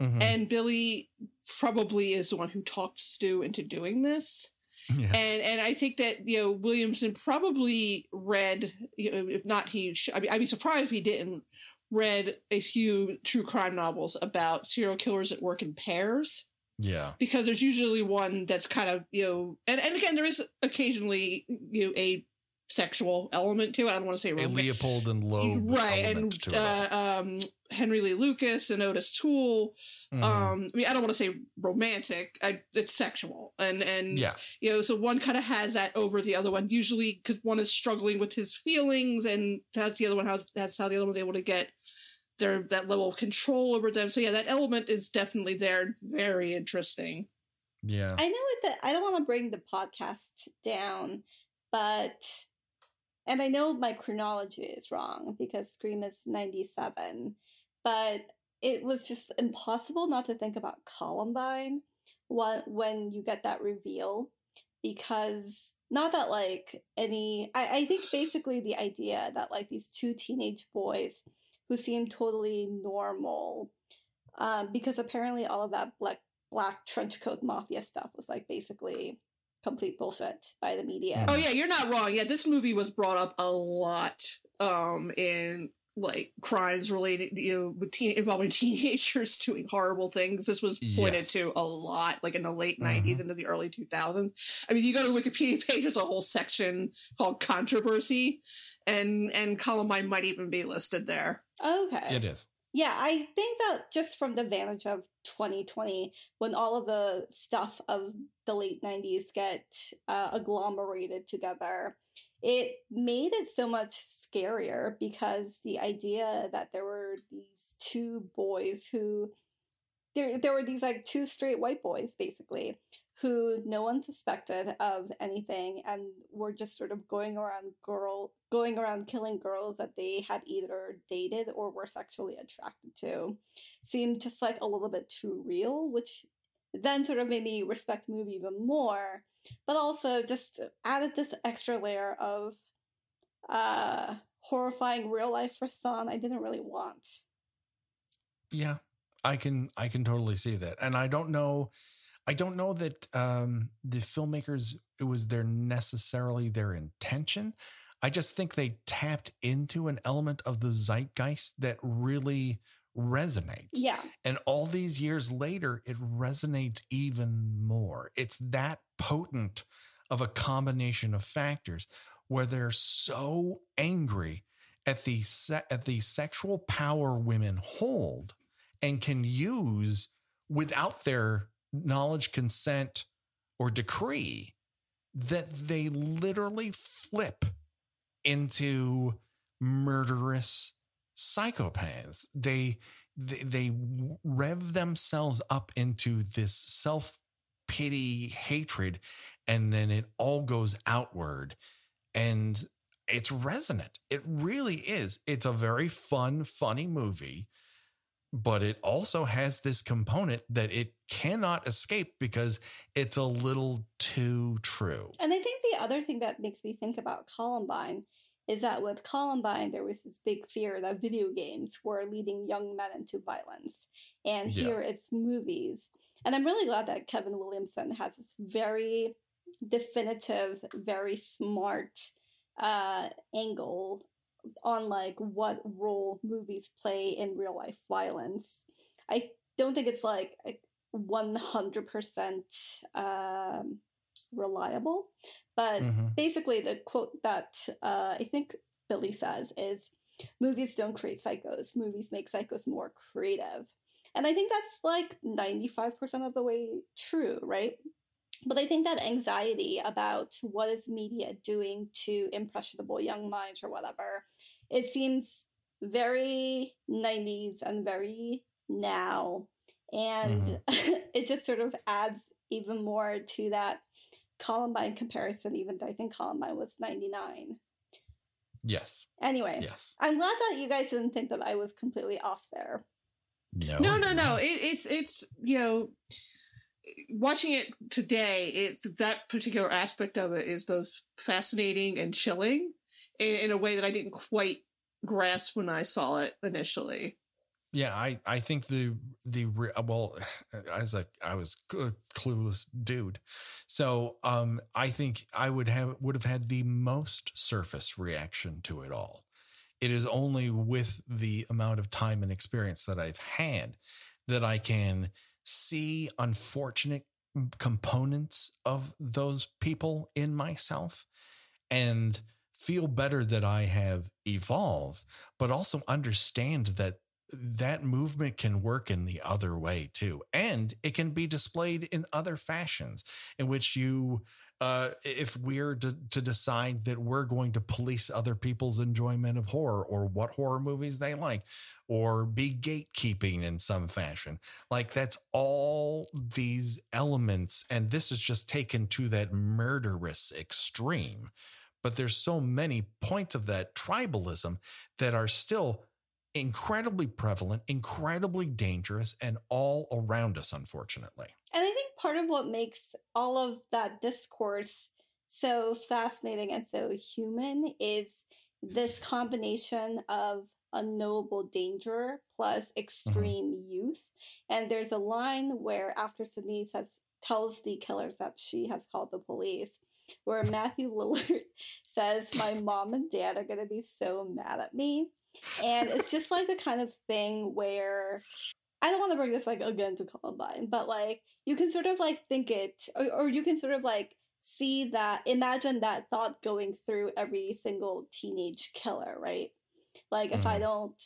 Mhm. And Billy probably is the one who talked Stu into doing this. Yes. and and I think that you know Williamson probably read you know if not he I mean I'd be surprised if he didn't read a few true crime novels about serial killers that work in pairs yeah. because there's usually one that's kind of you know and, and again there is occasionally you know a sexual element to it I don't want to say A romantic Leopold and Loeb right and uh, um Henry Lee Lucas and Otis Toole Mhm. um I mean I don't want to say romantic I, it's sexual and and yeah. you know so one kind of has that over the other one usually because one is struggling with his feelings and that's the other one how that's how the other one's able to get their that level of control over them. So yeah that element is definitely there. Very interesting. Yeah. I know it that I don't want to bring the podcast down, but and I know my chronology is wrong because Scream is 97, but it was just impossible not to think about Columbine when when you get that reveal because not that like any I, I think basically the idea that like these two teenage boys who seem totally normal um, because apparently all of that black black trench coat mafia stuff was like basically complete bullshit by the media. oh yeah you're not wrong yeah this movie was brought up a lot um in like crimes related you know with teen involving [LAUGHS] teenagers doing horrible things this was pointed Yes. to a lot like in the late Mhm. 90s into the early 2000s i mean if you go to the wikipedia [LAUGHS] page there's a whole section called controversy and and columbine might even be listed there Okay. It is. Yeah, I think that just from the vantage of 2020, when all of the stuff of the late 90s get uh, agglomerated together, it made it so much scarier because the idea that there were these two boys who there there were these like two straight white boys basically who no one suspected of anything and were just sort of going around girl going around killing girls that they had either dated or were sexually attracted to seemed just like a little bit too real which then sort of made me respect the movie even more but also just added this extra layer of uh horrifying real life for frisson i didn't really want Yeah. I can I can totally see that. And I don't know I don't know that um the filmmakers it was their necessarily their intention. I just think they tapped into an element of the zeitgeist that really resonates. yeah And all these years later, it resonates even more. It's that potent of a combination of factors where they're so angry at the se- at the sexual power women hold and can use without their knowledge, consent, or decree that they literally flip into murderous psychopaths. They they, they rev themselves up into this self pity hatred, and then it all goes outward, and it's resonant. It really is. It's a very fun, funny movie, but it also has this component that it cannot escape because it's a little too true. And I think the other thing that makes me think about Columbine is that with Columbine, there was this big fear that video games were leading young men into violence. And Yeah. here it's movies. And I'm really glad that Kevin Williamson has this very definitive, very smart uh, angle on like what role movies play in real life violence. I don't think it's like 100% um, reliable, but Mhm. basically the quote that uh, I think Billy says is movies don't create psychos, movies make psychos more creative. And I think that's like 95% of the way true, right? But I think that anxiety about what is media doing to impressionable young minds or whatever, it seems very 90s and very now. And [LAUGHS] it just sort of adds even more to that Columbine comparison, even though I think Columbine was 99. Yes. Anyway, Yes. I'm glad that you guys didn't think that I was completely off there. No. no no no it, it's it's you know watching it today it's that particular aspect of it is both fascinating and chilling in, in a way that i didn't quite grasp when i saw it initially Yeah, I, I think the the well, [SIGHS] as a I was a clueless dude, so um, I think I would have would have had the most surface reaction to it all. It is only with the amount of time and experience that I've had that I can see unfortunate components of those people in myself and feel better that I have evolved, but also understand that that movement can work in the other way too. And it can be displayed in other fashions in which you, uh, if we're to, to decide that we're going to police other people's enjoyment of horror or what horror movies they like, or be gatekeeping in some fashion, like that's all these elements. And this is just taken to that murderous extreme. But there's so many points of that tribalism that are still incredibly prevalent, incredibly dangerous, and all around us, unfortunately. And I think part of what makes all of that discourse so fascinating and so human is this combination of unknowable danger plus mm-hmm. extreme mm-hmm. youth. And there's a line where after Sidney says tells the killers that she has called the police, where Matthew Lillard [LAUGHS] says, My mom and dad are gonna be so mad at me and it's just like the kind of thing where I don't want to bring this like again to Columbine, but like you can sort of like think it, or, or you can sort of like see that, imagine that thought going through every single teenage killer, right? Like if mm-hmm. I don't,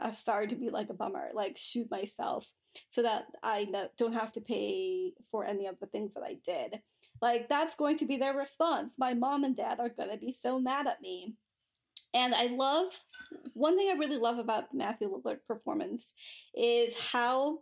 I'm sorry to be like a bummer, like shoot myself so that I don't have to pay for any of the things that I did. Like that's going to be their response. My mom and dad are going to be so mad at me. And I love one thing I really love about the Matthew Lillard performance is how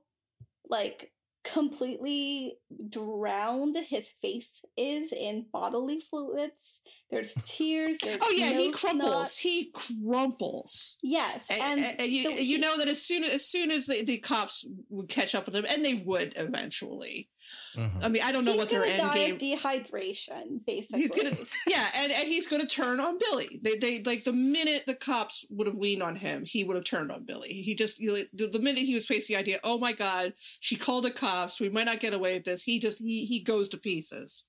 like completely drowned his face is in bodily fluids. There's [LAUGHS] tears. There's oh yeah, he crumples. He crumples. Yes, and, and, and you you know that as soon as soon as the, the cops would catch up with him, and they would eventually. Mm-hmm. I mean, I don't know he's what their end game. Dehydration, basically. He's gonna, [LAUGHS] yeah, and, and he's gonna turn on Billy. They, they like the minute the cops would have leaned on him, he would have turned on Billy. He just the, the minute he was facing the idea, oh my god, she called the cops. We might not get away with this. He just he he goes to pieces.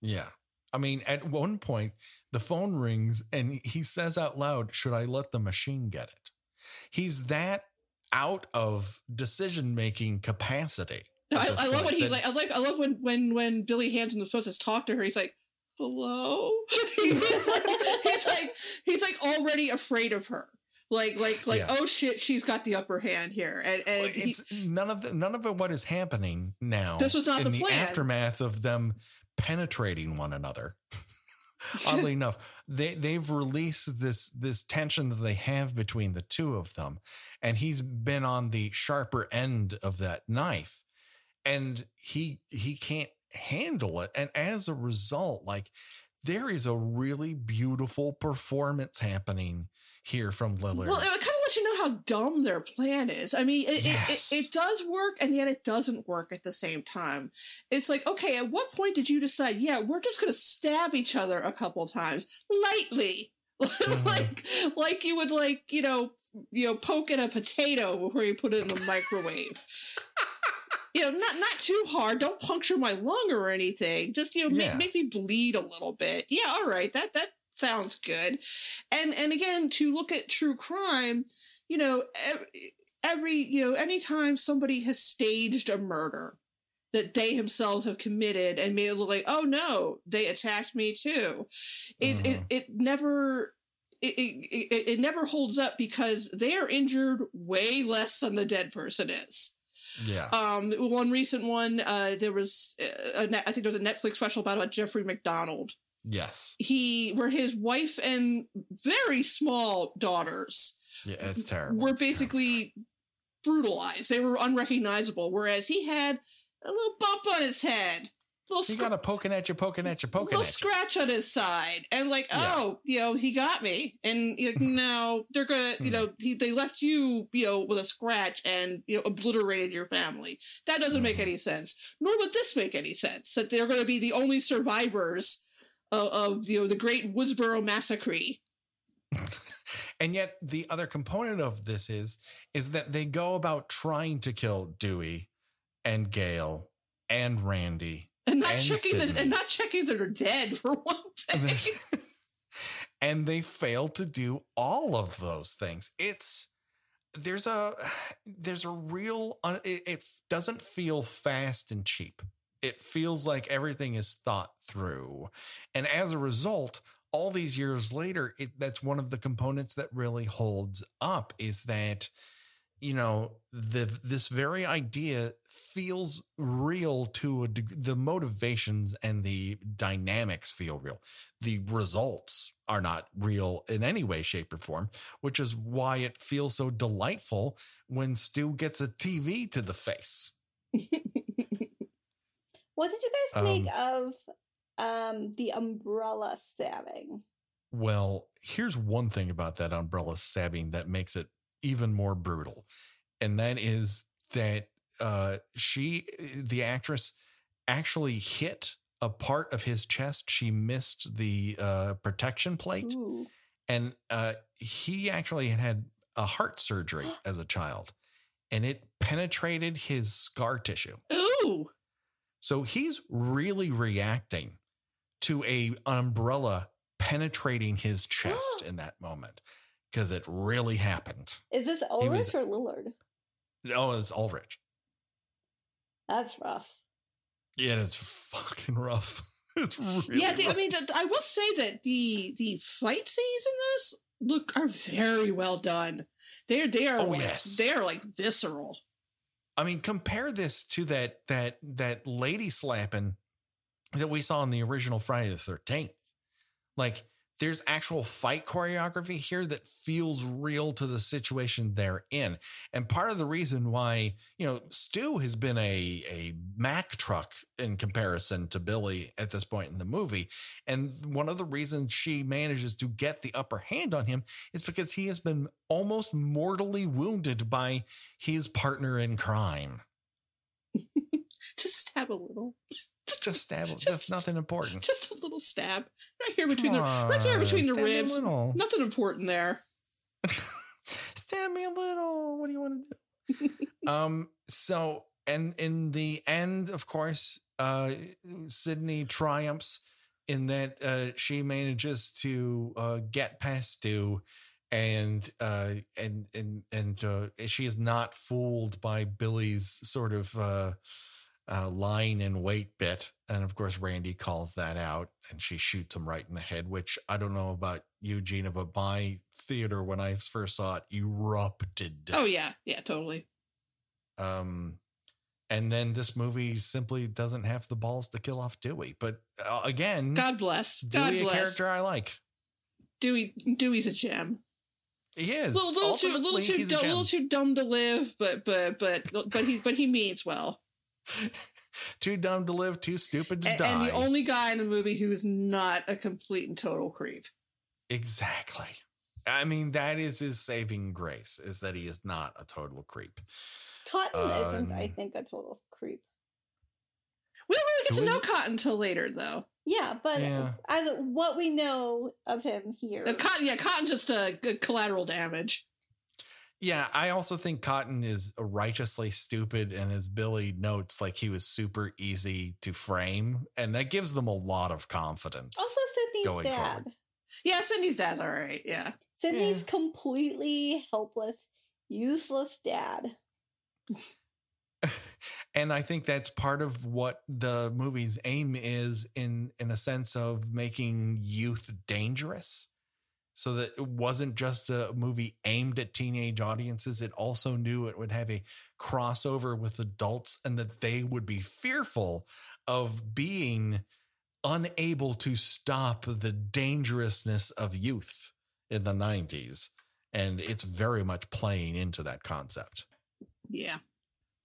Yeah, I mean, at one point, the phone rings and he says out loud, Should I let the machine get it? He's that out of decision making capacity. I, I, love when he's like, I like, I love when when when Billy hands him the phone, says, "Talk to her." He's like, "Hello." [LAUGHS] he's, like, he's like, he's like already afraid of her. Like, like, like, yeah. oh shit, she's got the upper hand here, and, and it's he, none of the, none of it. What is happening now? This was not in the, the aftermath of them penetrating one another. [LAUGHS] Oddly [LAUGHS] enough, they they've released this this tension that they have between the two of them, and he's been on the sharper end of that knife, and he he can't handle it, and as a result, like there is a really beautiful performance happening here from Lillard. Well, it kind of lets you know how dumb their plan is. I mean, it, yes. it, it, it, does work and yet it doesn't work at the same time. It's like, okay, at what point did you decide, yeah, we're just going to stab each other a couple times lightly? [LAUGHS] Mm-hmm. like, like you would like, you know, you know, poke in a potato before you put it in the microwave. [LAUGHS] you know, not not too hard. Don't puncture my lung or anything. Just you know, yeah. make, make me bleed a little bit. Yeah, all right. That that sounds good. And and again, to look at true crime, you know, every, every you know, anytime somebody has staged a murder that they themselves have committed and made it look like, oh no, they attacked me too. It mm-hmm. it, it never it, it, it never holds up because they are injured way less than the dead person is. Yeah. Um, one recent one, uh, there was, uh, a, I think there was a Netflix special about, about Jeffrey MacDonald, Yes. He, where his wife and very small daughters. Yeah, it's terrible. Were it's basically terrible. brutalized. They were unrecognizable. Whereas he had a little bump on his head. Little he got a poking at you, poking at you, poking little scratch on his side, and like, yeah. oh, you know, he got me, and like, [LAUGHS] now they're gonna, you know, he, they left you, you know, with a scratch and you know obliterated your family. That doesn't make mm-hmm. any sense. Nor would this make any sense that they're going to be the only survivors of, of you know the Great Woodsboro Massacre. [LAUGHS] And yet the other component of this is is that they go about trying to kill Dewey and Gale and Randy and not and checking that and not checking that they're dead for one thing. [LAUGHS] [LAUGHS] and they fail to do all of those things. It's there's a there's a real it, it doesn't feel fast and cheap. It feels like everything is thought through, and as a result, all these years later, it, that's one of the components that really holds up is that you know the this very idea feels real to a deg- the motivations and the dynamics feel real the results are not real in any way shape or form which is why it feels so delightful when stu gets a tv to the face [LAUGHS] What did you guys make Um, of um the umbrella stabbing? Well, here's one thing about that umbrella stabbing that makes it even more brutal. And that is that uh she the actress actually hit a part of his chest. She missed the uh protection plate Ooh. and uh he actually had had a heart surgery [GASPS] as a child and it penetrated his scar tissue. Ooh. So he's really reacting to a umbrella penetrating his chest [GASPS] in that moment because it really happened. Is this He was- Ulrich or Lillard? No, it's Ulrich. That's rough. Yeah, it's fucking rough. [LAUGHS] It's really yeah, the, I mean, the, I will say that the the fight scenes in this look are very well done. They're they are Oh, like, yes. they are like visceral. I mean, compare this to that that that lady slapping that we saw in the original Friday the Thirteenth. Like, there's actual fight choreography here that feels real to the situation they're in, and part of the reason why you know Stu has been a a Mack truck in comparison to Billy at this point in the movie, and one of the reasons she manages to get the upper hand on him is because he has been almost mortally wounded by his partner in crime. [LAUGHS] Just stab a little. Just stab. Just- Just nothing important. Just a little stab. Right here between the Come right here between the stab me a ribs. Nothing important there. [LAUGHS] stab me a little. What do you want to do? [LAUGHS] um. So, and in the end, of course, uh, Sidney triumphs in that uh, she manages to uh, get past Stu. And uh, and and and uh, she is not fooled by Billy's sort of uh, uh, lying in wait bit. And of course, Randy calls that out and she shoots him right in the head, which I don't know about you, Gina, but my theater, when I first saw it, erupted. Oh yeah, yeah, totally. Um, and then this movie simply doesn't have the balls to kill off Dewey. But uh, again, God bless. God Dewey, a bless. character I like. Dewey Dewey's a gem. He is. Little, little too little Ultimately, too a dumb, little too dumb to live, but but but but he but he means well. Too dumb to live, too stupid to And, die. and the only guy in the movie who is not a complete and total creep. Exactly. I mean, that is his saving grace, is that he is not a total creep. Cotton isn't, I Um, think, a total creep. We don't really get to is know it? Cotton until later, though. Yeah, but Yeah. as what we know of him here, Uh, Cotton, yeah, Cotton just a uh, collateral damage. Yeah, I also think Cotton is righteously stupid, and as Billy notes, like he was super easy to frame, and that gives them a lot of confidence. also Sidney's going dad. forward. Yeah, Sidney's dad's all right. Yeah, Sidney's Yeah. completely helpless, useless dad. [LAUGHS] and I think that's part of what the movie's aim is in in a sense of making youth dangerous. So that it wasn't just a movie aimed at teenage audiences. It also knew it would have a crossover with adults and that they would be fearful of being unable to stop the dangerousness of youth in the 90s. And it's very much playing into that concept. yeah.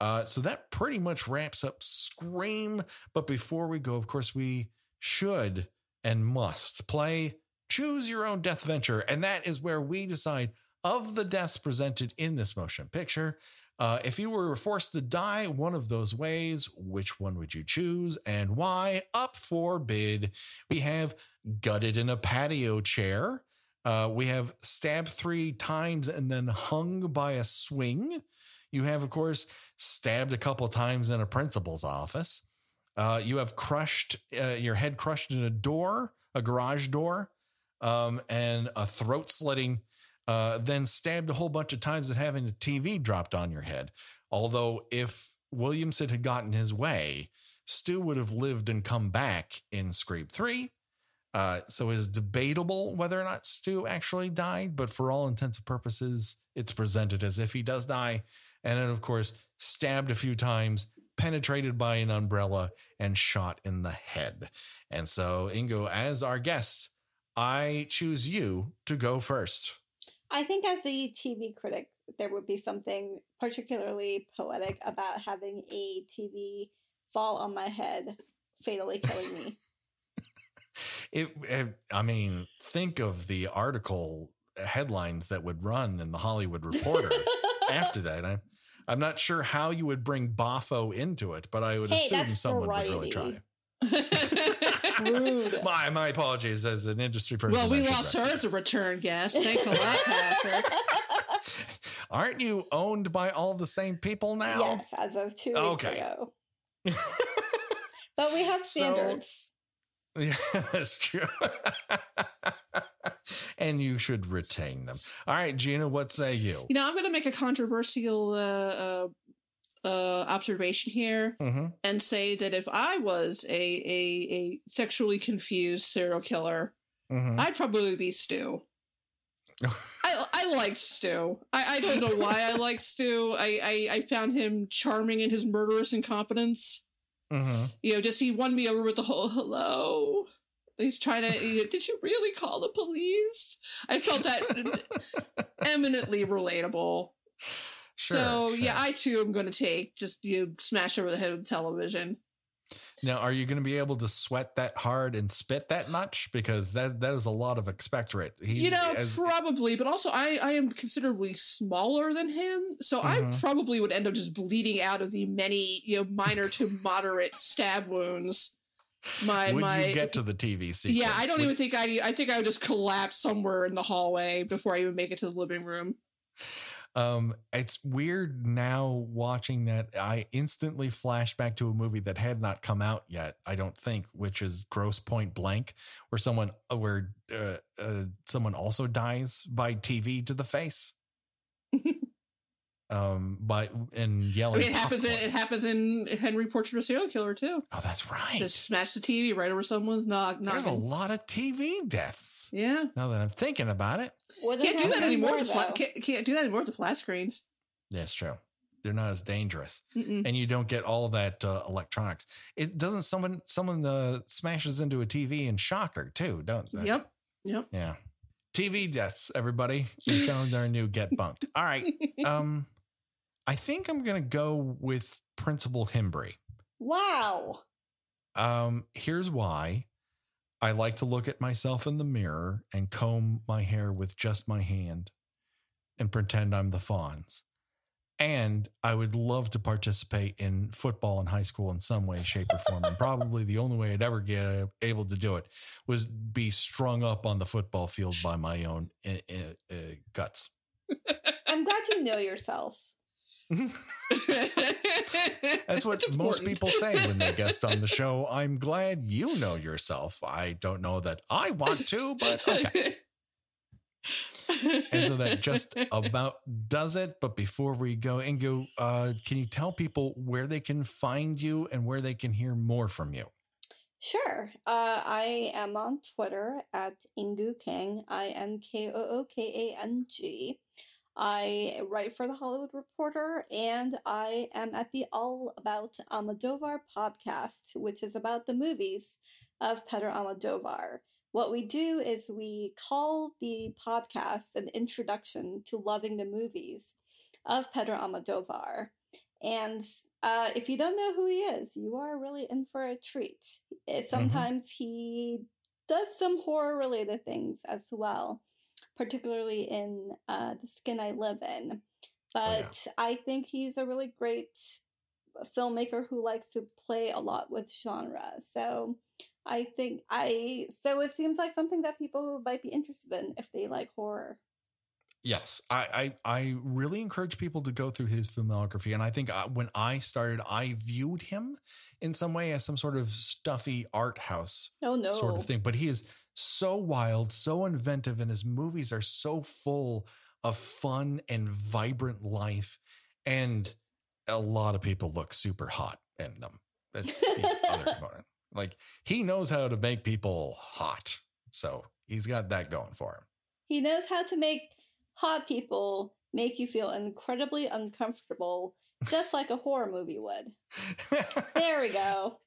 Uh, so that pretty much wraps up Scream. But before we go, of course, we should and must play Choose Your Own Death Venture. And that is where we decide of the deaths presented in this motion picture. Uh, if you were forced to die one of those ways, which one would you choose and why? Up for bid. We have gutted in a patio chair, Uh, we have stabbed three times and then hung by a swing. You have, of course, stabbed a couple times in a principal's office. Uh, you have crushed uh, your head crushed in a door, a garage door, um, and a throat slitting. Uh, then stabbed a whole bunch of times and having a TV dropped on your head. Although, if Williamson had gotten his way, Stu would have lived and come back in Scream 3. Uh, so it's debatable whether or not Stu actually died, but for all intents and purposes, it's presented as if he does die. And then, of course, stabbed a few times, penetrated by an umbrella, and shot in the head. And so, Inkoo, as our guest, I choose you to go first. I think as a TV critic, there would be something particularly poetic about having a TV fall on my head, fatally killing me. [LAUGHS] it, it, I mean, think of the article headlines that would run in the Hollywood Reporter [LAUGHS] after that. I'm, I'm not sure how you would bring Boffo into it, but I would Hey, assume someone variety. would really try. [LAUGHS] Rude. [LAUGHS] My my apologies as an industry person. well, we lost her as a return guest. Thanks a lot, Patrick. [LAUGHS] [LAUGHS] Aren't you owned by all the same people now? Yes, as of two weeks Okay. ago. But we have So- standards. Yeah, that's true. and you should retain them. All right, Gina, what say you? You know, I'm going to make a controversial uh, uh, uh, observation here hmm and say that if I was a a, a sexually confused serial killer, hmm I'd probably be Stu. [LAUGHS] I I liked Stu. I, I don't know why I liked Stu. I, I I found him charming in his murderous incompetence. hmm You know, just he won me over with the whole hello. He's trying to. you know, Did you really call the police? I felt that [LAUGHS] eminently relatable. So yeah, I too am going to take just you smash over the head with the television. Now, are you going to be able to sweat that hard and spit that much? Because that that is a lot of expectorate. He's, you know, as- probably, but also I I am considerably smaller than him, so I Mhm. probably would end up just bleeding out of the many you know minor to [LAUGHS] moderate stab wounds. My would my you get to the TV sequence? yeah, I don't Would- even think I I think I would just collapse somewhere in the hallway before I even make it to the living room. Um, it's weird now watching that. I instantly flash back to a movie that had not come out yet. I don't think, which is Grosse Pointe Blank, where someone uh, where uh, uh, someone also dies by TV to the face. [LAUGHS] um, by and I yelling. mean, it happens. In, it happens in Henry Portrait of a Serial Killer too. oh, that's right. Just smash the TV right over someone's knock. There's a lot of TV deaths. Yeah, Now that I'm thinking about it, Wouldn't can't do that anymore. anymore, To fla- can't, can't do that anymore with the flat screens. that's true. They're not as dangerous. Mm-mm. and you don't get all that uh, electronics. It doesn't someone someone uh, smashes into a TV and shocker too, don't they? Yep. Yep. Yeah. TV deaths, everybody. [LAUGHS] We found our new get bunked. All right. [LAUGHS] Um, I think I'm gonna go with Principal Himbry. Wow. Um, here's why. I like to look at myself in the mirror and comb my hair with just my hand and pretend I'm the Fonz. And I would love to participate in football in high school in some way, shape, or form. And probably the only way I'd ever get able to do it was be strung up on the football field by my own uh, uh, uh, guts. [LAUGHS] I'm glad you know yourself. [LAUGHS] That's what It's most people say when they guest on the show. I'm glad you know yourself. I don't know that I want to, but okay. And so that just about does it. But before we go, Inkoo, uh, can you tell people where they can find you and where they can hear more from you? Sure. Uh, I am on Twitter at Inkoo Kang, I N K O O K A N G. I write for the Hollywood Reporter, and I am at the All About Almodovar podcast, which is about the movies of Pedro Almodovar. What we do is we call the podcast an introduction to loving the movies of Pedro Almodovar. And uh, if you don't know who he is, you are really in for a treat. It, sometimes he does some horror related things as well, particularly in uh, The Skin I Live In. yeah. But I think he's a really great filmmaker who likes to play a lot with genre. So I think I so it seems like something that people might be interested in if they like horror. Yes, I, I I really encourage people to go through his filmography, and I think uh, when I started, I viewed him in some way as some sort of stuffy art house Oh no. sort of thing. But he is so wild, so inventive, and his movies are so full of fun and vibrant life. And a lot of people look super hot in them. That's the other [LAUGHS] component. Like he knows how to make people hot. So he's got that going for him. He knows how to make hot people make you feel incredibly uncomfortable, just like a horror movie would. There we go.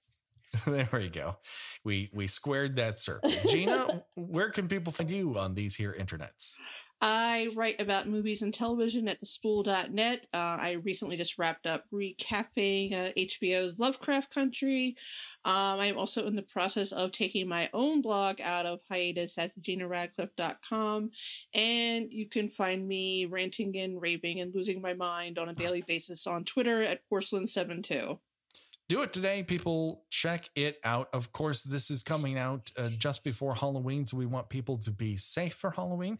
[LAUGHS] there we go. We we squared that circle. Gina, [LAUGHS] where can people find you on these here internets? I write about movies and television at thespool.net. Uh, I recently just wrapped up recapping uh, HBO's Lovecraft Country. Um, I'm also in the process of taking my own blog out of hiatus at ginaradcliffe.com. And you can find me ranting and raving and losing my mind on a daily basis on Twitter at porcelain72. Do it today people. Check it out. Of course this is coming out uh, just before halloween so we want people to be safe for halloween.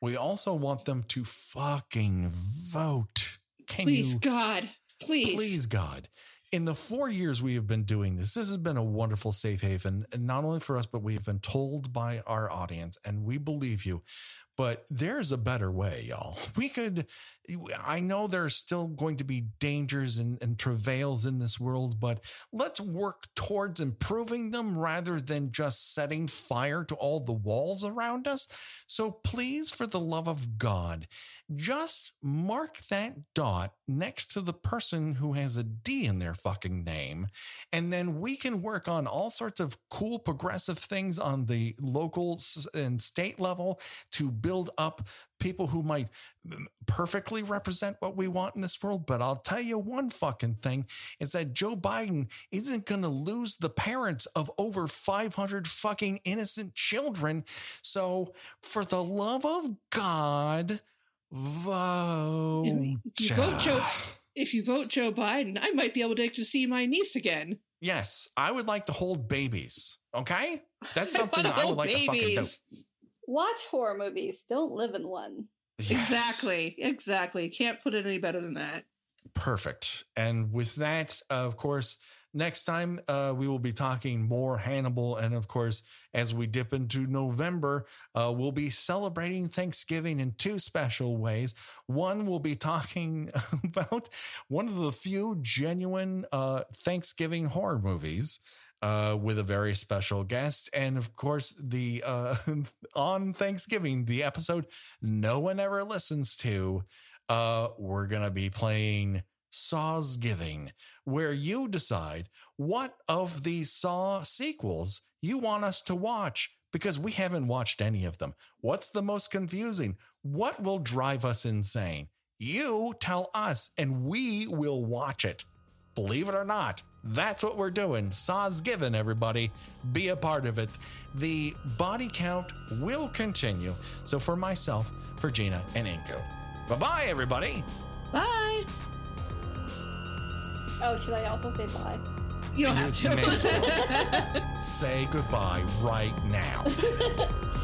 We also want them to fucking vote. Can Please, you God, please. please god. In the four years we have been doing this this has been a wonderful safe haven and not only for us but we have been told by our audience and we believe you but there's a better way y'all [LAUGHS] we could i know there's still going to be dangers and, and travails in this world but let's work towards improving them rather than just setting fire to all the walls around us so please for the love of god just mark that dot next to the person who has a D in their fucking name. And then we can work on all sorts of cool progressive things on the local and state level to build up people who might perfectly represent what we want in this world. But I'll tell you one fucking thing is that Joe Biden isn't going to lose the parents of over 500 fucking innocent children. So for the love of God, vote. If you vote Joe, if you vote Joe Biden, I might be able to, to see my niece again. Yes, I would like to hold babies. Okay, that's [LAUGHS] something wanna I would like to fucking do. Babies. Watch horror movies. Don't live in one. Yes. Exactly, exactly. Can't put it any better than that. Perfect. And with that, of course, next time uh, we will be talking more Hannibal. And of course, as we dip into November, uh, we'll be celebrating Thanksgiving in two special ways. One, we'll be talking [LAUGHS] about one of the few genuine uh, Thanksgiving horror movies. Uh, with a very special guest, and of course, the uh, [LAUGHS] on Thanksgiving, the episode no one ever listens to, uh, we're gonna be playing Saw's Giving, where you decide what of the Saw sequels you want us to watch because we haven't watched any of them. What's the most confusing? What will drive us insane? You tell us and we will watch it. Believe it or not, that's what we're doing. Saw's given, everybody. Be a part of it. The body count will continue. So for myself, for Gina and Inkoo. Bye bye, everybody. Bye. Oh, should I also say bye? You don't have You may to. [LAUGHS] Say goodbye right now. [LAUGHS]